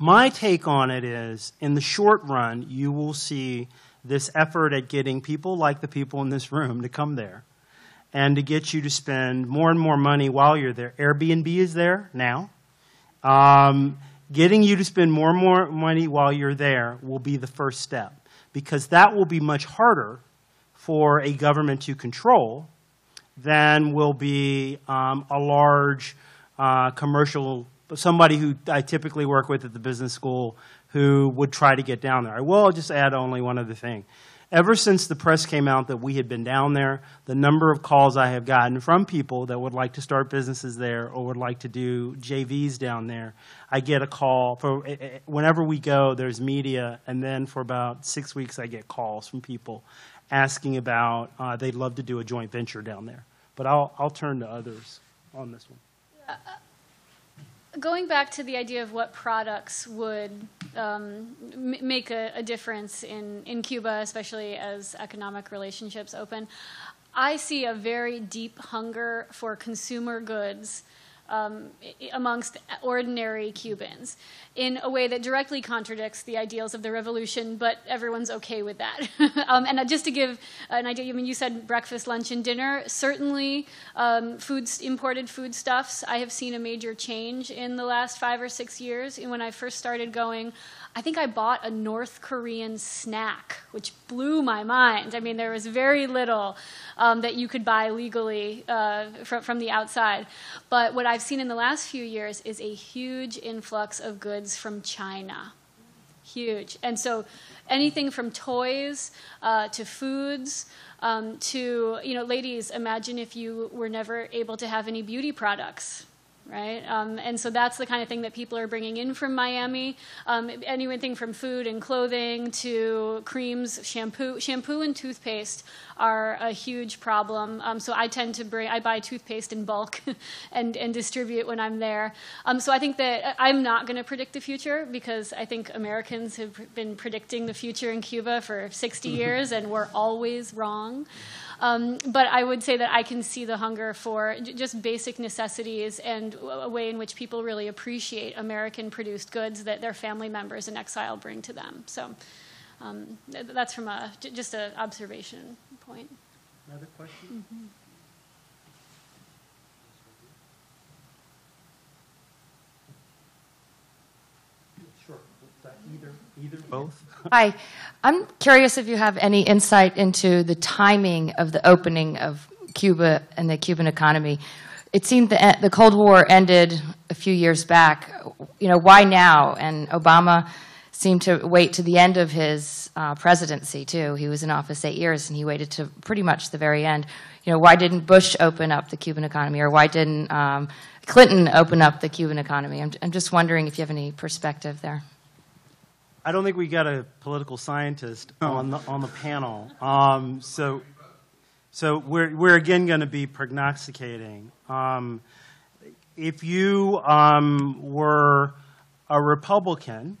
my take on it is in the short run, you will see this effort at getting people like the people in this room to come there and to get you to spend more and more money while you're there. Airbnb is there now. Um, getting you to spend more and more money while you're there will be the first step because that will be much harder for a government to control than will be um, a large uh, commercial, somebody who I typically work with at the business school who would try to get down there. I will just add only one other thing. Ever since the press came out that we had been down there, the number of calls I have gotten from people that would like to start businesses there or would like to do JVs down there, I get a call. For, eh, eh, whenever we go, there's media, and then for about six weeks, I get calls from people asking about uh, they'd love to do a joint venture down there. But I'll, I'll turn to others on this one going back to the idea of what products would um, make a, a, difference in, in Cuba, especially as economic relationships open, I see a very deep hunger for consumer goods um, amongst ordinary Cubans in a way that directly contradicts the ideals of the revolution, but everyone's okay with that. um, and just to give an idea, I mean, you said breakfast, lunch, and dinner. Certainly, um, foods, imported foodstuffs, I have seen a major change in the last five or six years. When I first started going, I think I bought a North Korean snack, which blew my mind. I mean, there was very little um, that you could buy legally uh, from, from the outside. But what I've seen in the last few years is a huge influx of goods from China. Huge. And so anything from toys uh, to foods. Um, to you know, ladies, imagine if you were never able to have any beauty products right? Um, and so that's the kind of thing that people are bringing in from Miami. Um, anything from food and clothing to creams, shampoo, shampoo and toothpaste are a huge problem. Um, so I tend to bring, I buy toothpaste in bulk and, and distribute when I'm there. Um, so I think that I'm not going to predict the future because I think Americans have been predicting the future in Cuba for 60 years and we're always wrong. Um, but I would say that I can see the hunger for just basic necessities and a way in which people really appreciate American produced goods that their family members in exile bring to them. So um, that's from a, j- just an observation point. Another question? Mm-hmm. Either, either, both? Hi. I'm curious if you have any insight into the timing of the opening of Cuba and the Cuban economy. It seemed that the Cold War ended a few years back. You know, why now? And Obama seemed to wait to the end of his uh, presidency, too. He was in office eight years, and he waited to pretty much the very end. You know, why didn't Bush open up the Cuban economy, or why didn't um, Clinton open up the Cuban economy? I'm, I'm just wondering if you have any perspective there. I don't think we got a political scientist on the on the panel. Um, so, so we're we're again going to be prognosticating. Um, if you um, were a Republican,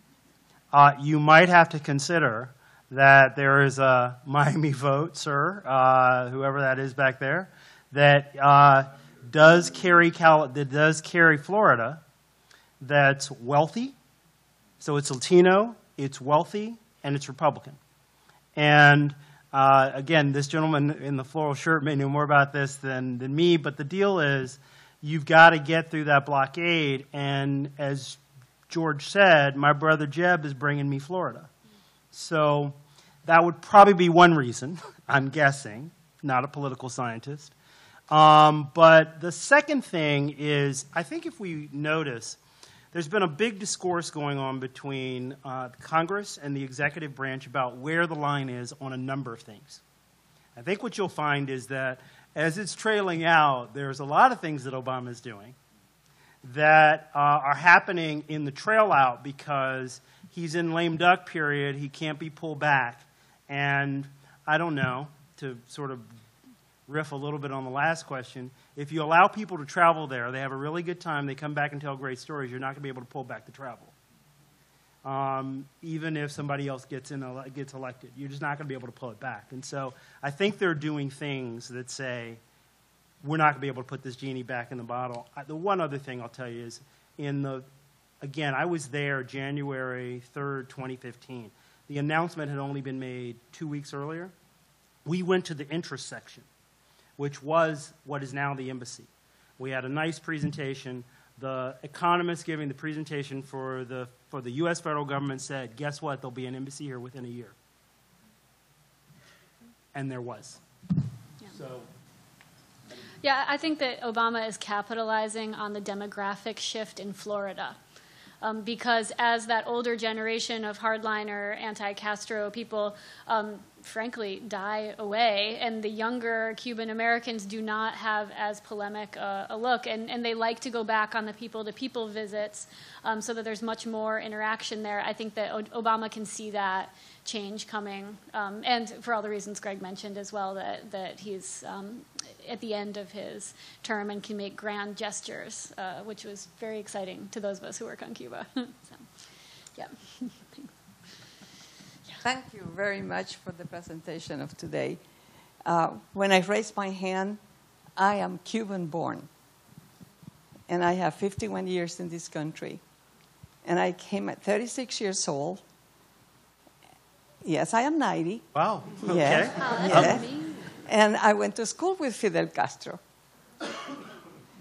uh, you might have to consider that there is a Miami vote, sir, uh, whoever that is back there, that uh, does carry Cal- that does carry Florida, that's wealthy So it's Latino, it's wealthy, and it's Republican. And uh, again, this gentleman in the floral shirt may know more about this than, than me, but the deal is you've got to get through that blockade. And as George said, my brother Jeb is bringing me Florida. So that would probably be one reason, I'm guessing, not a political scientist. Um, but the second thing is, I think if we notice, there's been a big discourse going on between uh, Congress and the executive branch about where the line is on a number of things. I think what you'll find is that as it's trailing out, there's a lot of things that Obama is doing that uh, are happening in the trail out because he's in lame duck period. He can't be pulled back. And I don't know, to sort of riff a little bit on the last question, if you allow people to travel there, they have a really good time, they come back and tell great stories, you're not going to be able to pull back the travel. Um, even if somebody else gets, in, gets elected, you're just not going to be able to pull it back. And so I think they're doing things that say, we're not going to be able to put this genie back in the bottle. I, the one other thing I'll tell you is, in the, again, I was there January 3rd, 2015. The announcement had only been made two weeks earlier. We went to the interest section which was what is now the embassy. We had a nice presentation. The economist giving the presentation for the, for the U.S. federal government said, guess what? There'll be an embassy here within a year. And there was. Yeah. So. Yeah, I think that Obama is capitalizing on the demographic shift in Florida. Um, because as that older generation of hardliner, anti-Castro people um, frankly die away, and the younger Cuban Americans do not have as polemic uh, a look, and, and they like to go back on the people-to-people visits um, so that there's much more interaction there. I think that o- Obama can see that change coming, um, and for all the reasons Greg mentioned as well, that, that he's um, at the end of his term and can make grand gestures, uh, which was very exciting to those of us who work on Cuba. so, yeah. Thank you very much for the presentation of today. Uh, when I raised my hand, I am Cuban born. And I have 51 years in this country. And I came at 36 years old. Yes, I am 90. Wow. Okay. Yes. yes. And I went to school with Fidel Castro.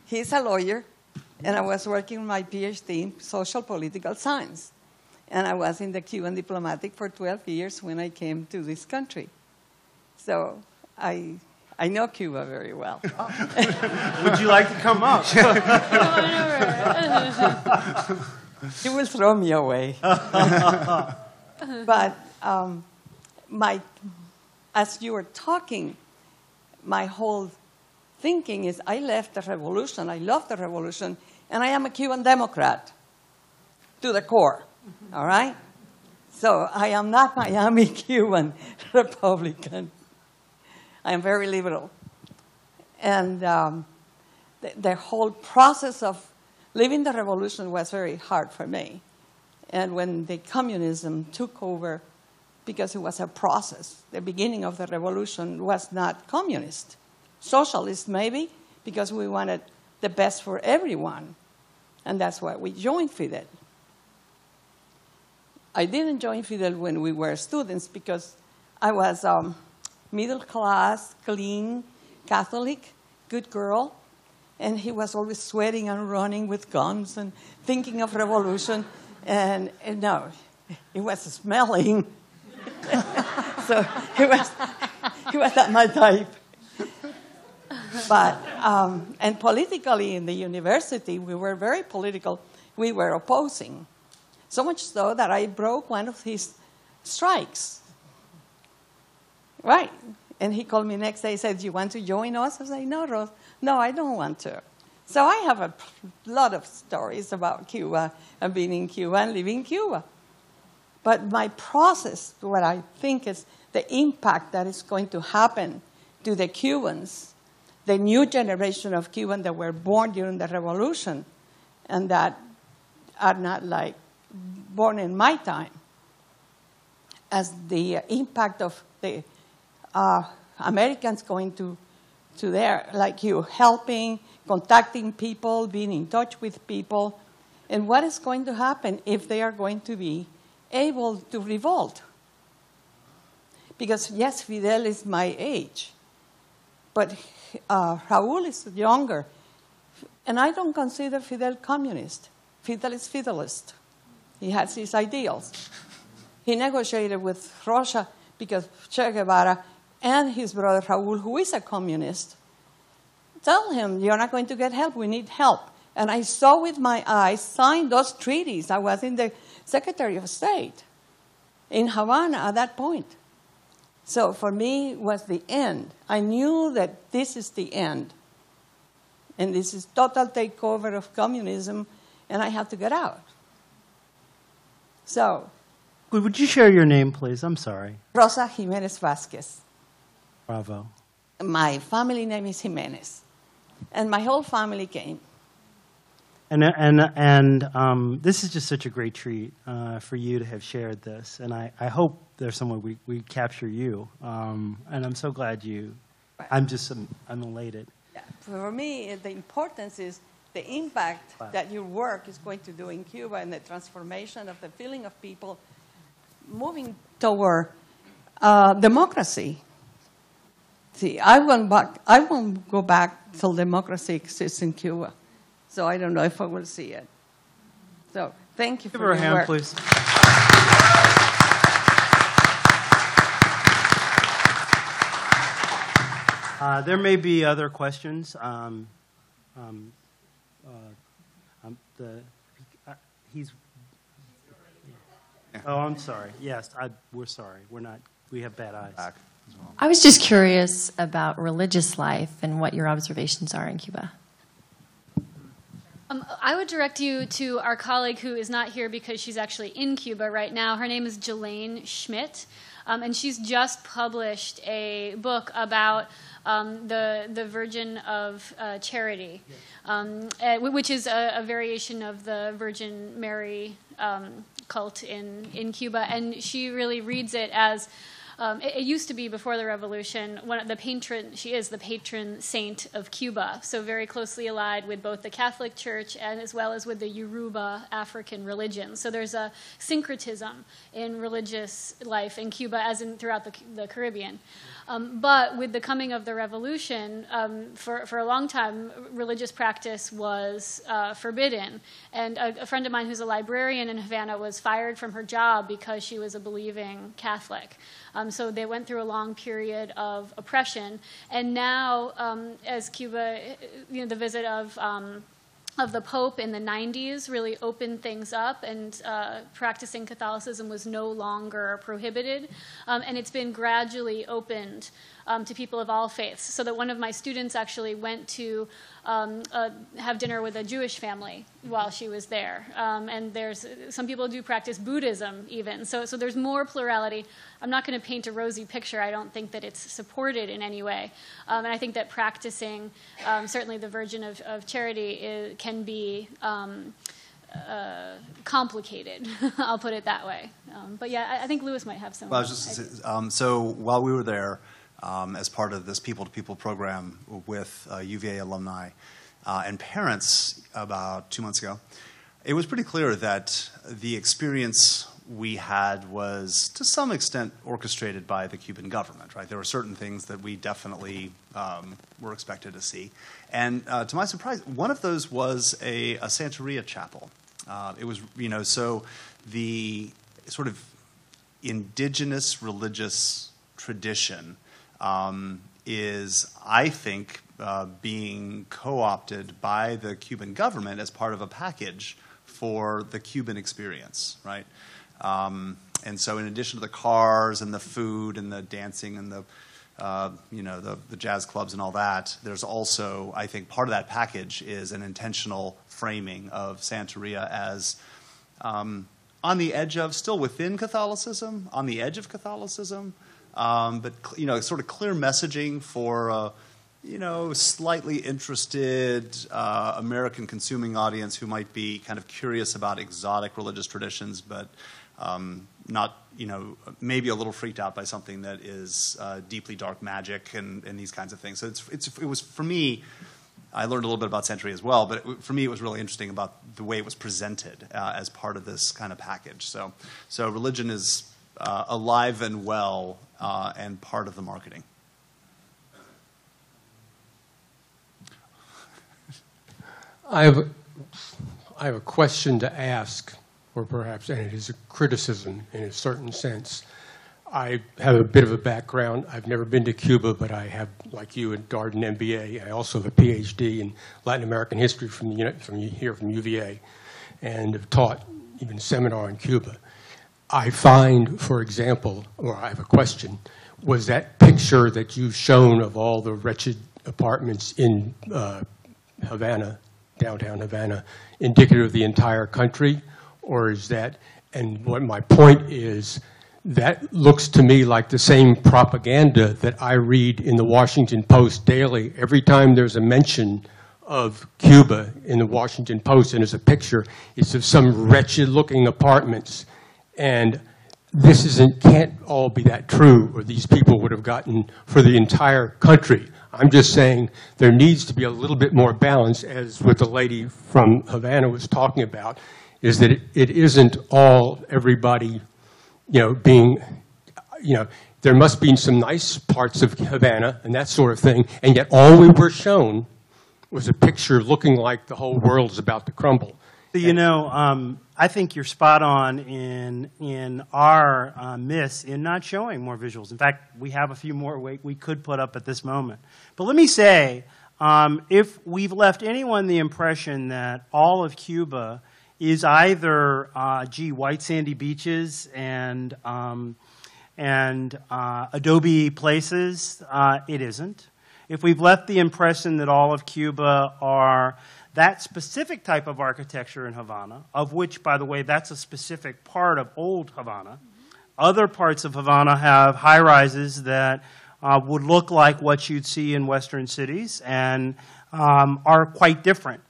He's a lawyer, and I was working my PhD in social political science. And I was in the Cuban diplomatic for 12 years when I came to this country. So I, I know Cuba very well. Would you like to come up? you will throw me away. but um, my, as you were talking, my whole thinking is I left the revolution, I love the revolution, and I am a Cuban Democrat to the core. All right? So I am not Miami Cuban Republican. I am very liberal. And um, the, the whole process of living the revolution was very hard for me. And when the communism took over, because it was a process. The beginning of the revolution was not communist, socialist maybe, because we wanted the best for everyone. And that's why we joined Fidel. I didn't join Fidel when we were students because I was um, middle class, clean, Catholic, good girl, and he was always sweating and running with guns and thinking of revolution. And, and no, he was smelling so he was, he was not my type. But, um, and politically in the university, we were very political. We were opposing. So much so that I broke one of his strikes. Right. And he called me next day and said, Do you want to join us? I said, No, Rose. No, I don't want to. So I have a lot of stories about Cuba and being in Cuba and living in Cuba. But my process, what I think is the impact that is going to happen to the Cubans, the new generation of Cubans that were born during the revolution and that are not like born in my time, as the impact of the uh, Americans going to, to there, like you, helping, contacting people, being in touch with people, And what is going to happen if they are going to be able to revolt? Because, yes, Fidel is my age, but uh, Raul is younger. And I don't consider Fidel communist. Fidel is fidelist. He has his ideals. He negotiated with Russia because Che Guevara and his brother Raul, who is a communist, tell him, You're not going to get help. We need help. And I saw with my eyes, signed those treaties. I was in the Secretary of State in Havana at that point. So for me, it was the end. I knew that this is the end. And this is total takeover of communism, and I have to get out. So, Would you share your name, please? I'm sorry. Rosa Jimenez Vasquez. Bravo. My family name is Jimenez. And my whole family came. And, and, and um, this is just such a great treat uh, for you to have shared this. And I, I hope there's someone we, we capture you. Um, and I'm so glad you, I'm just, I'm, I'm elated. Yeah. For me, the importance is the impact that your work is going to do in Cuba and the transformation of the feeling of people moving toward uh, democracy. See, I won't, back, I won't go back till democracy exists in Cuba. So I don't know if I will see it. So thank you Give for her a your hand, work. please. Uh, there may be other questions. Um, um, um, the, uh, he's. Oh, I'm sorry. Yes, I, we're sorry. We're not. We have bad eyes. I was just curious about religious life and what your observations are in Cuba. Um, I would direct you to our colleague who is not here because she's actually in Cuba right now. Her name is Jalane Schmidt, um, and she's just published a book about um, the the Virgin of uh, Charity, um, uh, which is a, a variation of the Virgin Mary um, cult in in Cuba, and she really reads it as. Um, it, it used to be before the revolution. One the patron, she is the patron saint of Cuba, so very closely allied with both the Catholic Church and as well as with the Yoruba African religion. So there's a syncretism in religious life in Cuba, as in throughout the, the Caribbean. Um, but with the coming of the revolution, um, for, for a long time, religious practice was uh, forbidden. And a, a friend of mine who's a librarian in Havana was fired from her job because she was a believing Catholic. Um, so they went through a long period of oppression. And now, um, as Cuba, you know, the visit of um, of the Pope in the 90s really opened things up, and uh, practicing Catholicism was no longer prohibited. Um, and it's been gradually opened um, to people of all faiths. So that one of my students actually went to um, uh, have dinner with a Jewish family while she was there. Um, and there's some people do practice Buddhism even. So, so there's more plurality. I'm not going to paint a rosy picture. I don't think that it's supported in any way. Um, and I think that practicing, um, certainly the Virgin of, of Charity, is, can be um, uh, complicated. I'll put it that way. Um, but yeah, I, I think Louis might have some. Well, I was just um, so while we were there, um, as part of this people-to-people program with uh, UVA alumni uh, and parents about two months ago, it was pretty clear that the experience we had was to some extent orchestrated by the Cuban government. Right, there were certain things that we definitely um, were expected to see, and uh, to my surprise, one of those was a, a Santeria chapel. Uh, it was, you know, so the sort of indigenous religious tradition um, is, I think, uh, being co opted by the Cuban government as part of a package for the Cuban experience, right? Um, and so, in addition to the cars and the food and the dancing and the uh, you know the, the jazz clubs and all that, there's also, I think, part of that package is an intentional framing of Santeria as um, on the edge of, still within Catholicism, on the edge of Catholicism, um, but you know, sort of clear messaging for uh, you know slightly interested uh, American consuming audience who might be kind of curious about exotic religious traditions, but um, not you know maybe a little freaked out by something that is uh, deeply dark magic and, and these kinds of things. So it's, it's, it was for me I learned a little bit about Santeria as well, but it, for me, it was really interesting about the way it was presented uh, as part of this kind of package. So, so religion is uh, alive and well uh, and part of the marketing. I have, a, I have a question to ask, or perhaps, and it is a criticism in a certain sense. I have a bit of a background. I've never been to Cuba, but I have, like you, a Darden MBA. I also have a PhD in Latin American history from, from here from UVA, and have taught even a seminar in Cuba. I find, for example, or I have a question, was that picture that you've shown of all the wretched apartments in uh, Havana downtown Havana indicative of the entire country? Or is that, and what my point is, that looks to me like the same propaganda that I read in the Washington Post daily. Every time there's a mention of Cuba in the Washington Post and there's a picture, it's of some wretched looking apartments. And this isn't, can't all be that true, or these people would have gotten for the entire country. I'm just saying there needs to be a little bit more balance, as what the lady from Havana was talking about, is that it, it isn't all everybody, you know, being, you know, there must be some nice parts of Havana and that sort of thing, and yet all we were shown was a picture looking like the whole world is about to crumble. You know, um, I think you're spot on in in our uh, miss in not showing more visuals. In fact, we have a few more we, we could put up at this moment. But let me say, um, if we've left anyone the impression that all of Cuba is either, uh, gee, white sandy beaches and um, and uh, adobe places, uh, it isn't. If we've left the impression that all of Cuba are that specific type of architecture in Havana, of which, by the way, that's a specific part of old Havana. Other parts of Havana have high rises that uh, would look like what you'd see in Western cities and um, are quite different.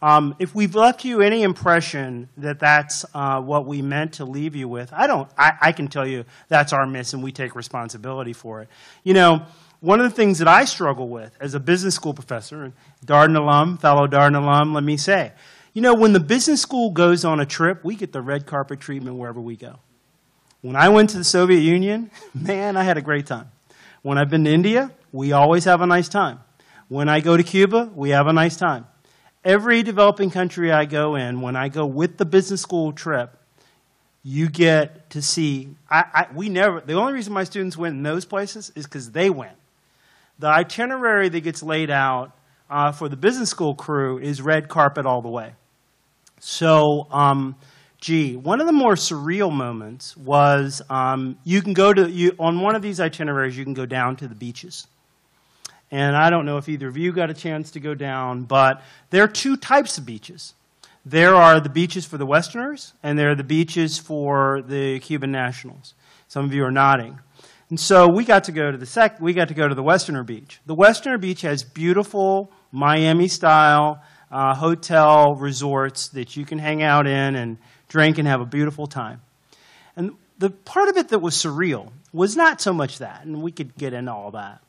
Um, if we've left you any impression that that's uh, what we meant to leave you with, I don't. I, I can tell you that's our miss, and we take responsibility for it. You know, one of the things that I struggle with as a business school professor, and Darden alum, fellow Darden alum, let me say, you know, when the business school goes on a trip, we get the red carpet treatment wherever we go. When I went to the Soviet Union, man, I had a great time. When I've been to India, we always have a nice time. When I go to Cuba, we have a nice time. Every developing country I go in, when I go with the business school trip, you get to see. I, I, we never. The only reason my students went in those places is because they went. The itinerary that gets laid out uh, for the business school crew is red carpet all the way. So, um, gee, one of the more surreal moments was um, you can go to, you, on one of these itineraries, you can go down to the beaches. And I don't know if either of you got a chance to go down, but there are two types of beaches. There are the beaches for the Westerners, and there are the beaches for the Cuban nationals. Some of you are nodding. And so we got to go to the sec- we got to go to the Westerner Beach. The Westerner Beach has beautiful Miami-style uh, hotel resorts that you can hang out in and drink and have a beautiful time. And the part of it that was surreal was not so much that, and we could get into all that.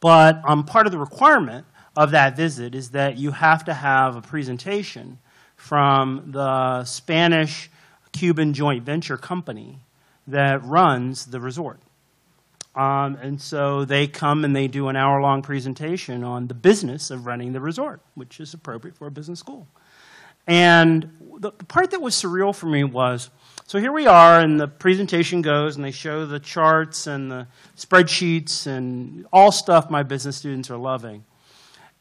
But um, part of the requirement of that visit is that you have to have a presentation from the Spanish Cuban joint venture company that runs the resort. Um, and so they come and they do an hour long presentation on the business of running the resort, which is appropriate for a business school. And the, the part that was surreal for me was so here we are, and the presentation goes, and they show the charts and the spreadsheets and all stuff my business students are loving.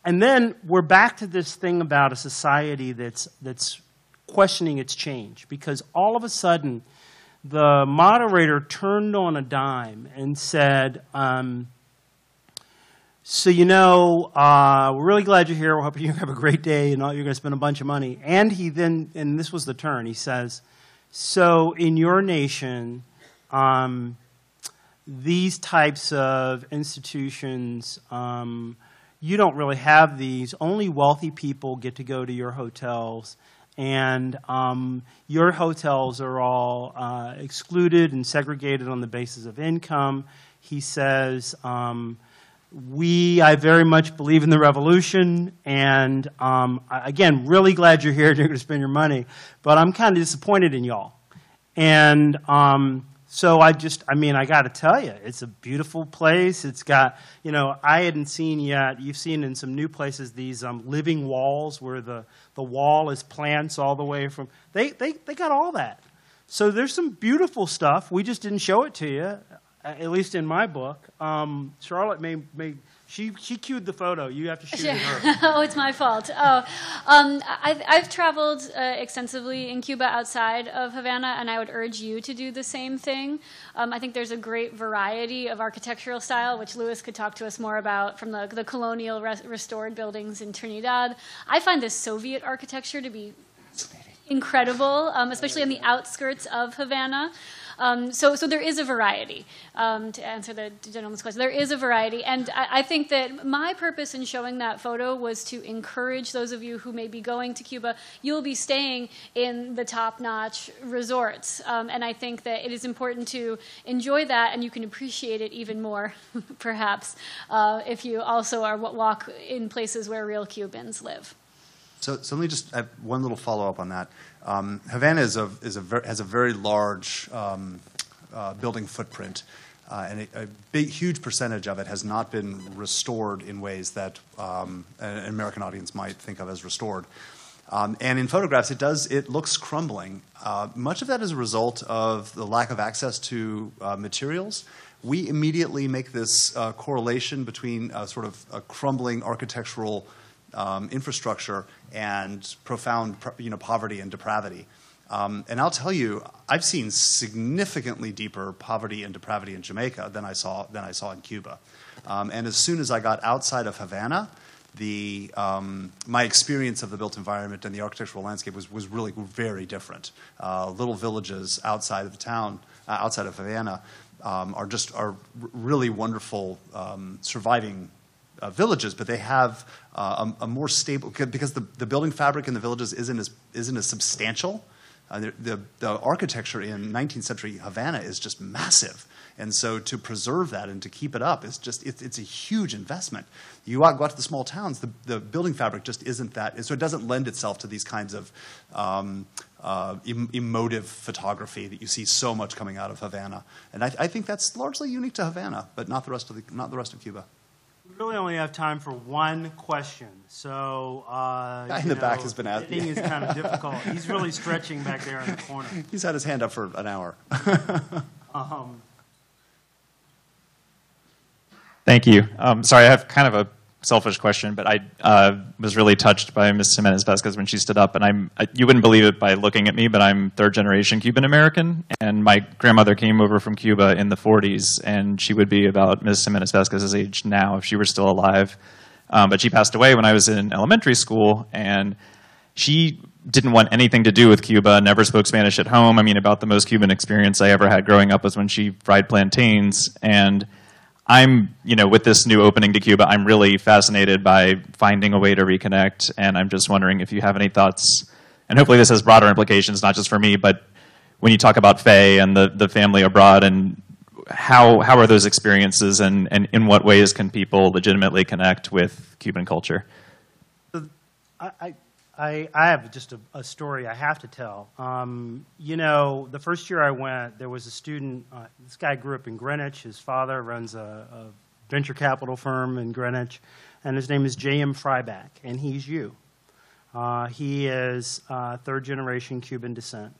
And then we're back to this thing about a society that's, that's questioning its change because all of a sudden, the moderator turned on a dime and said, um, so you know, uh, we're really glad you're here. We're hoping you have a great day, and you're going to spend a bunch of money. And he then, and this was the turn. He says, "So in your nation, um, these types of institutions, um, you don't really have these. Only wealthy people get to go to your hotels, and um, your hotels are all uh, excluded and segregated on the basis of income. He says, um, we, I very much believe in the revolution, and um, again, really glad you're here and you're going to spend your money, but I'm kind of disappointed in y'all. And um, so I just, I mean, I got to tell you, it's a beautiful place. It's got, you know, I hadn't seen yet, you've seen in some new places these um, living walls where the, the wall is plants all the way from, they, they, they got all that. So there's some beautiful stuff. We just didn't show it to you, at least in my book. Um, Charlotte may, may she, she cued the photo. You have to shoot it her. oh, it's my fault. Oh, um, I've, I've traveled uh, extensively in Cuba outside of Havana, and I would urge you to do the same thing. Um, I think there's a great variety of architectural style, which Louis could talk to us more about from the, the colonial res- restored buildings in Trinidad. I find this Soviet architecture to be incredible, um, especially on the outskirts of Havana. Um, so, so there is a variety. Um, to answer the gentleman's question, there is a variety, and I, I, think that my purpose in showing that photo was to encourage those of you who may be going to Cuba. You'll be staying in the top-notch resorts, um, and I think that it is important to enjoy that, and you can appreciate it even more, perhaps, uh, if you also are walk in places where real Cubans live. So, so let me just have one little follow up on that. Um, Havana is a, is a has a very large um, uh, building footprint, uh, and a, a, big, huge percentage of it has not been restored in ways that um, an American audience might think of as restored. Um, and in photographs, it does it looks crumbling. Uh, much of that is a result of the lack of access to uh, materials. We immediately make this uh, correlation between sort of a crumbling architectural um, infrastructure and profound you know, poverty and depravity. Um, and I'll tell you, I've seen significantly deeper poverty and depravity in Jamaica than I saw, than I saw in Cuba. Um, and as soon as I got outside of Havana, the, um, my experience of the built environment and the architectural landscape was, was really very different. Uh, little villages outside of the town, uh, outside of Havana, um, are just are really wonderful um, surviving uh, villages, but they have uh, a, a, more stable because the, the building fabric in the villages isn't as isn't as substantial. Uh, the, the, the, architecture in 19th century Havana is just massive, and so to preserve that and to keep it up is just it's, it's a huge investment. You go out to the small towns, the, the building fabric just isn't that, so it doesn't lend itself to these kinds of um, uh, em- emotive photography that you see so much coming out of Havana, and I, I think that's largely unique to Havana, but not the rest of the, not the rest of Cuba really only have time for one question. So, uh, guy in the know, back has been asking. Thing is kind of difficult. He's really stretching back there in the corner. He's had his hand up for an hour. um, Thank you. Um, sorry, I have kind of a selfish question, but I uh, was really touched by Ms. Jimenez Vasquez when she stood up, and I'm I, you wouldn't believe it by looking at me, but I'm third generation Cuban American, and my grandmother came over from Cuba in the 40s, and she would be about Ms. Jimenez Vasquez's age now if she were still alive, um, but she passed away when I was in elementary school, and she didn't want anything to do with Cuba, never spoke Spanish at home. I mean, about the most Cuban experience I ever had growing up was when she fried plantains, and I'm, you know, with this new opening to Cuba, I'm really fascinated by finding a way to reconnect, and I'm just wondering if you have any thoughts. And hopefully, this has broader implications, not just for me, but when you talk about fe and the, the family abroad, and how how are those experiences, and, and in what ways can people legitimately connect with Cuban culture? I, I I, I have just a, a, story I have to tell. Um, you know, the first year I went, there was a student. Uh, this guy grew up in Greenwich. His father runs a, a venture capital firm in Greenwich, and his name is J.M. Fryback, and he's you. Uh, he is uh, third generation Cuban descent.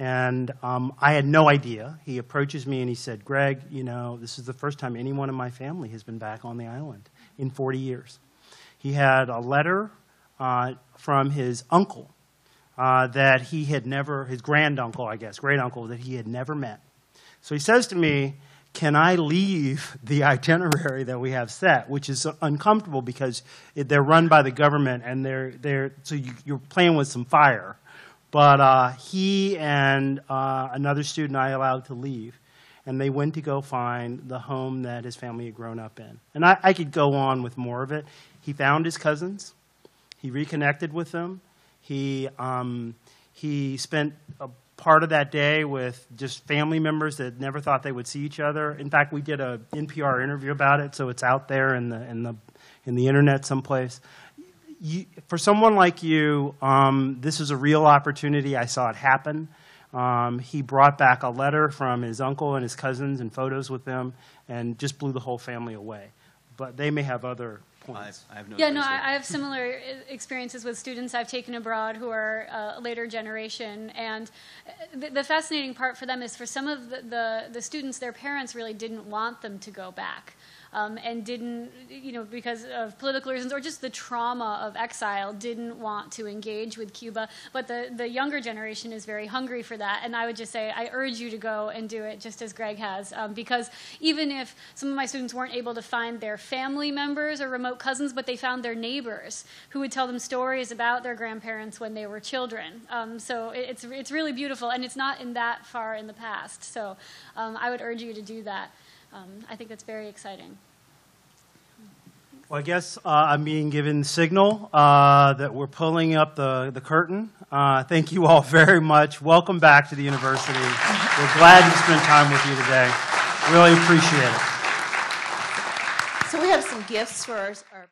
And um, I had no idea. He approaches me and he said, Greg, you know, this is the first time anyone in my family has been back on the island in 40 years. He had a letter uh, from his uncle uh, that he had never, his granduncle, I guess, great uncle, that he had never met. So he says to me, Can I leave the itinerary that we have set, which is uncomfortable because they're run by the government and they're, they're so you, are playing with some fire. But uh, he and uh, another student I allowed to leave and they went to go find the home that his family had grown up in. And I, I, could go on with more of it. He found his cousins. He reconnected with them. He, um, he spent a part of that day with just family members that never thought they would see each other. In fact, we did a NPR interview about it, so it's out there in the in the in the internet someplace. You, for someone like you, um, this is a real opportunity. I saw it happen. Um, he brought back a letter from his uncle and his cousins and photos with them, and just blew the whole family away. But they may have other points. I have no. Yeah, no. I, I have similar experiences with students I've taken abroad who are uh, later generation, and uh, the, the fascinating part for them is for some of the, the, the students, their parents really didn't want them to go back. Um, and didn't, you know, because of political reasons or just the trauma of exile, didn't want to engage with Cuba. But the, the younger generation is very hungry for that. And I would just say, I urge you to go and do it just as Greg has. Um, because even if some of my students weren't able to find their family members or remote cousins, but they found their neighbors who would tell them stories about their grandparents when they were children. Um, so it, it's, it's really beautiful, and it's not in that far in the past. So um, I would urge you to do that. Um, I think that's very exciting. Well, I guess uh, I'm being given signal uh, that we're pulling up the, the curtain. Uh, thank you all very much. Welcome back to the university. We're glad to spend time with you today. Really appreciate it. So we have some gifts for our, our